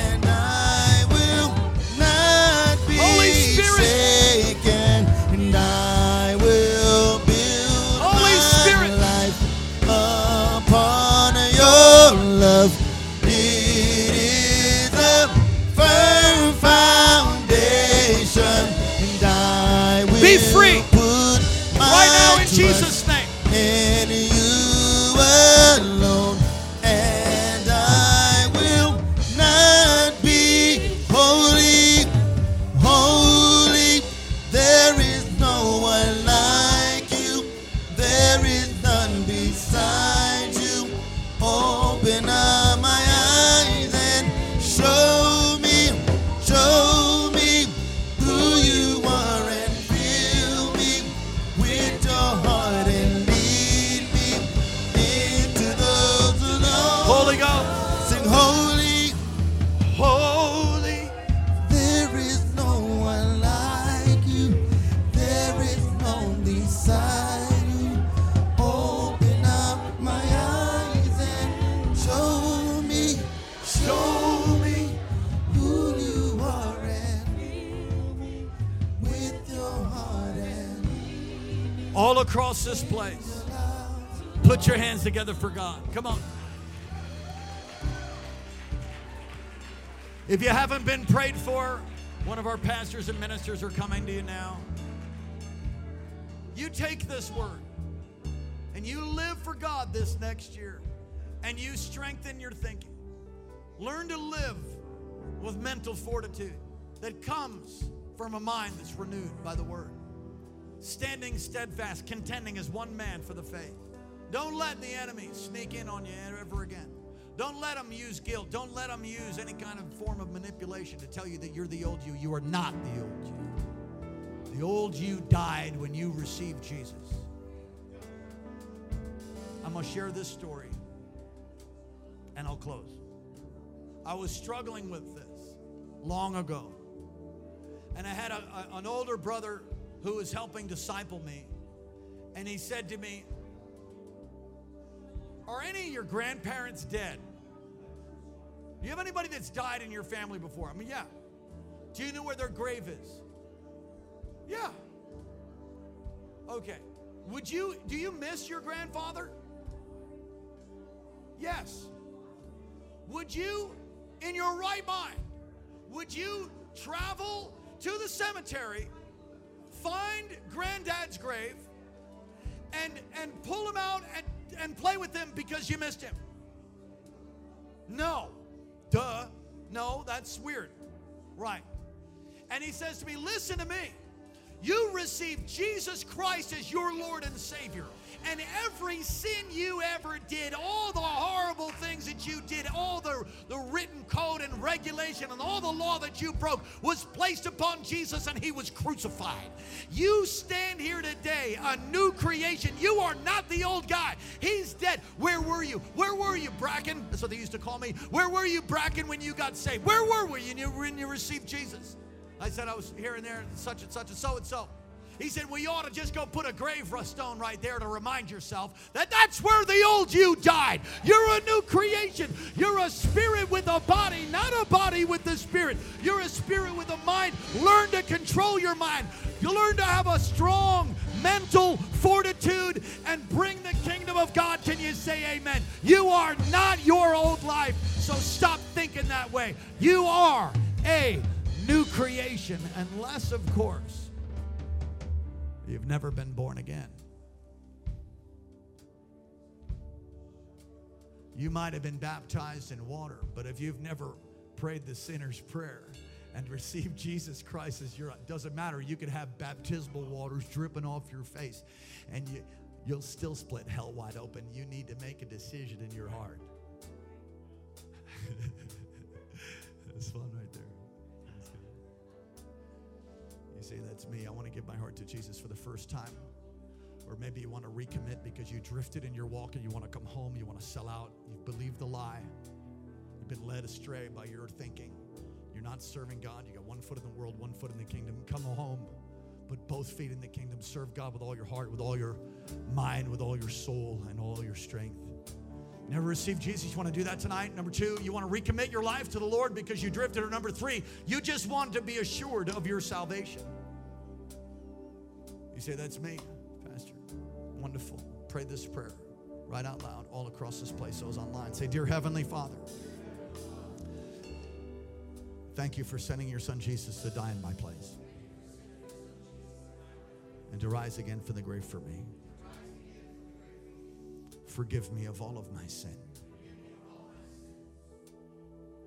Jesus' Your hands together for God. Come on. If you haven't been prayed for, one of our pastors and ministers are coming to you now. You take this word and you live for God this next year and you strengthen your thinking. Learn to live with mental fortitude that comes from a mind that's renewed by the word. Standing steadfast, contending as one man for the faith. Don't let the enemy sneak in on you ever again. Don't let them use guilt. Don't let them use any kind of form of manipulation to tell you that you're the old you. You are not the old you. The old you died when you received Jesus. I'm going to share this story and I'll close. I was struggling with this long ago. And I had a, a, an older brother who was helping disciple me. And he said to me, Are any of your grandparents dead? Do you have anybody that's died in your family before? I mean, yeah. Do you know where their grave is? Yeah. Okay. Would you do you miss your grandfather? Yes. Would you in your right mind would you travel to the cemetery, find granddad's grave and and pull him out and and play with him because you missed him? No. Duh. No, that's weird. Right. And he says to me, Listen to me. You received Jesus Christ as your Lord and Savior. And every sin you ever did, all the horrible things that you did, all the, the written code and regulation and all the law that you broke was placed upon Jesus and he was crucified. You stand here today, a new creation. You are not the old guy. He's dead. Where were you? Where were you, Bracken? That's what they used to call me. Where were you, Bracken, when you got saved? Where were you, when you received Jesus? I said I was here and there, and such and such and so and so. He said, We ought to just go put a grave stone right there to remind yourself that that's where the old you died. You're a new creation. You're a spirit with a body, not a body with the spirit. You're a spirit with a mind. Learn to control your mind. You learn to have a strong mental fortitude and bring the kingdom of God. Can you say amen? You are not your old life, so stop thinking that way. You are a new creation, unless, of course, you've never been born again. You might have been baptized in water, but if you've never prayed the sinner's prayer and received Jesus Christ as your doesn't matter. You could have baptismal waters dripping off your face, and you you'll still split hell wide open. You need to make a decision in your heart. Fun say, That's me. I want to give my heart to Jesus for the first time. Or maybe you want to recommit because you drifted in your walk and you want to come home, you want to sell out, you've believed the lie, you've been led astray by your thinking. You're not serving God. You got one foot in the world, one foot in the kingdom. Come home, put both feet in the kingdom. Serve God with all your heart, with all your mind, with all your soul, and all your strength. Never received Jesus. You want to do that tonight? Number two, you want to recommit your life to the Lord because you drifted. Or number three, you just want to be assured of your salvation. You say, That's me, Pastor. Wonderful. Pray this prayer right out loud all across this place. Those online. Say, Dear Heavenly Father, thank you for sending your son Jesus to die in my place and to rise again from the grave for me. Forgive me of all of my sin.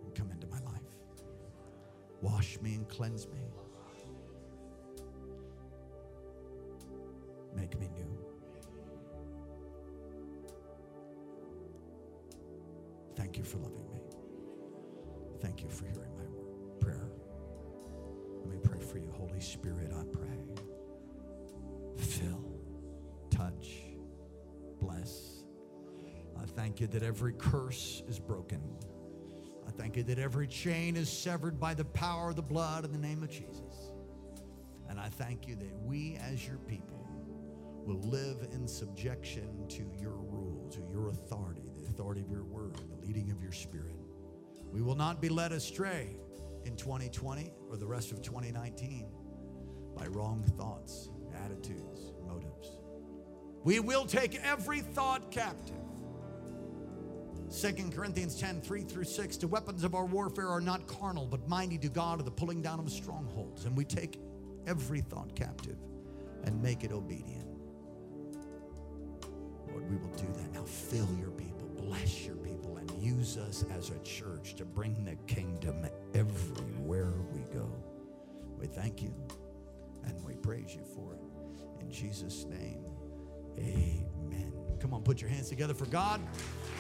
And come into my life. Wash me and cleanse me. Make me new. Thank you for loving me. Thank you for hearing my word, prayer. Let me pray for you, Holy Spirit. I pray. Fill, touch, bless. I thank you that every curse is broken. I thank you that every chain is severed by the power of the blood in the name of Jesus. And I thank you that we, as your people, will live in subjection to your rule, to your authority, the authority of your word, the leading of your spirit. We will not be led astray in 2020 or the rest of 2019 by wrong thoughts, attitudes, motives. We will take every thought captive. 2 Corinthians 10, 3 through 6. The weapons of our warfare are not carnal, but mighty to God of the pulling down of strongholds. And we take every thought captive and make it obedient. Lord, we will do that. Now fill your people, bless your people, and use us as a church to bring the kingdom everywhere we go. We thank you and we praise you for it. In Jesus' name, amen. Come on, put your hands together for God.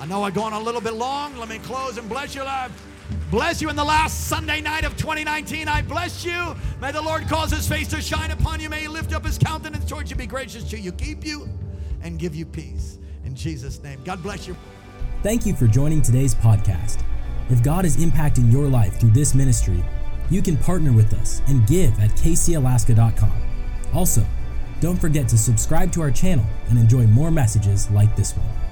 I know I've gone a little bit long. Let me close and bless your life. Bless you in the last Sunday night of 2019. I bless you. May the Lord cause his face to shine upon you. May he lift up his countenance towards you, be gracious to you, keep you, and give you peace. In Jesus' name. God bless you. Thank you for joining today's podcast. If God is impacting your life through this ministry, you can partner with us and give at kcalaska.com. Also, don't forget to subscribe to our channel and enjoy more messages like this one.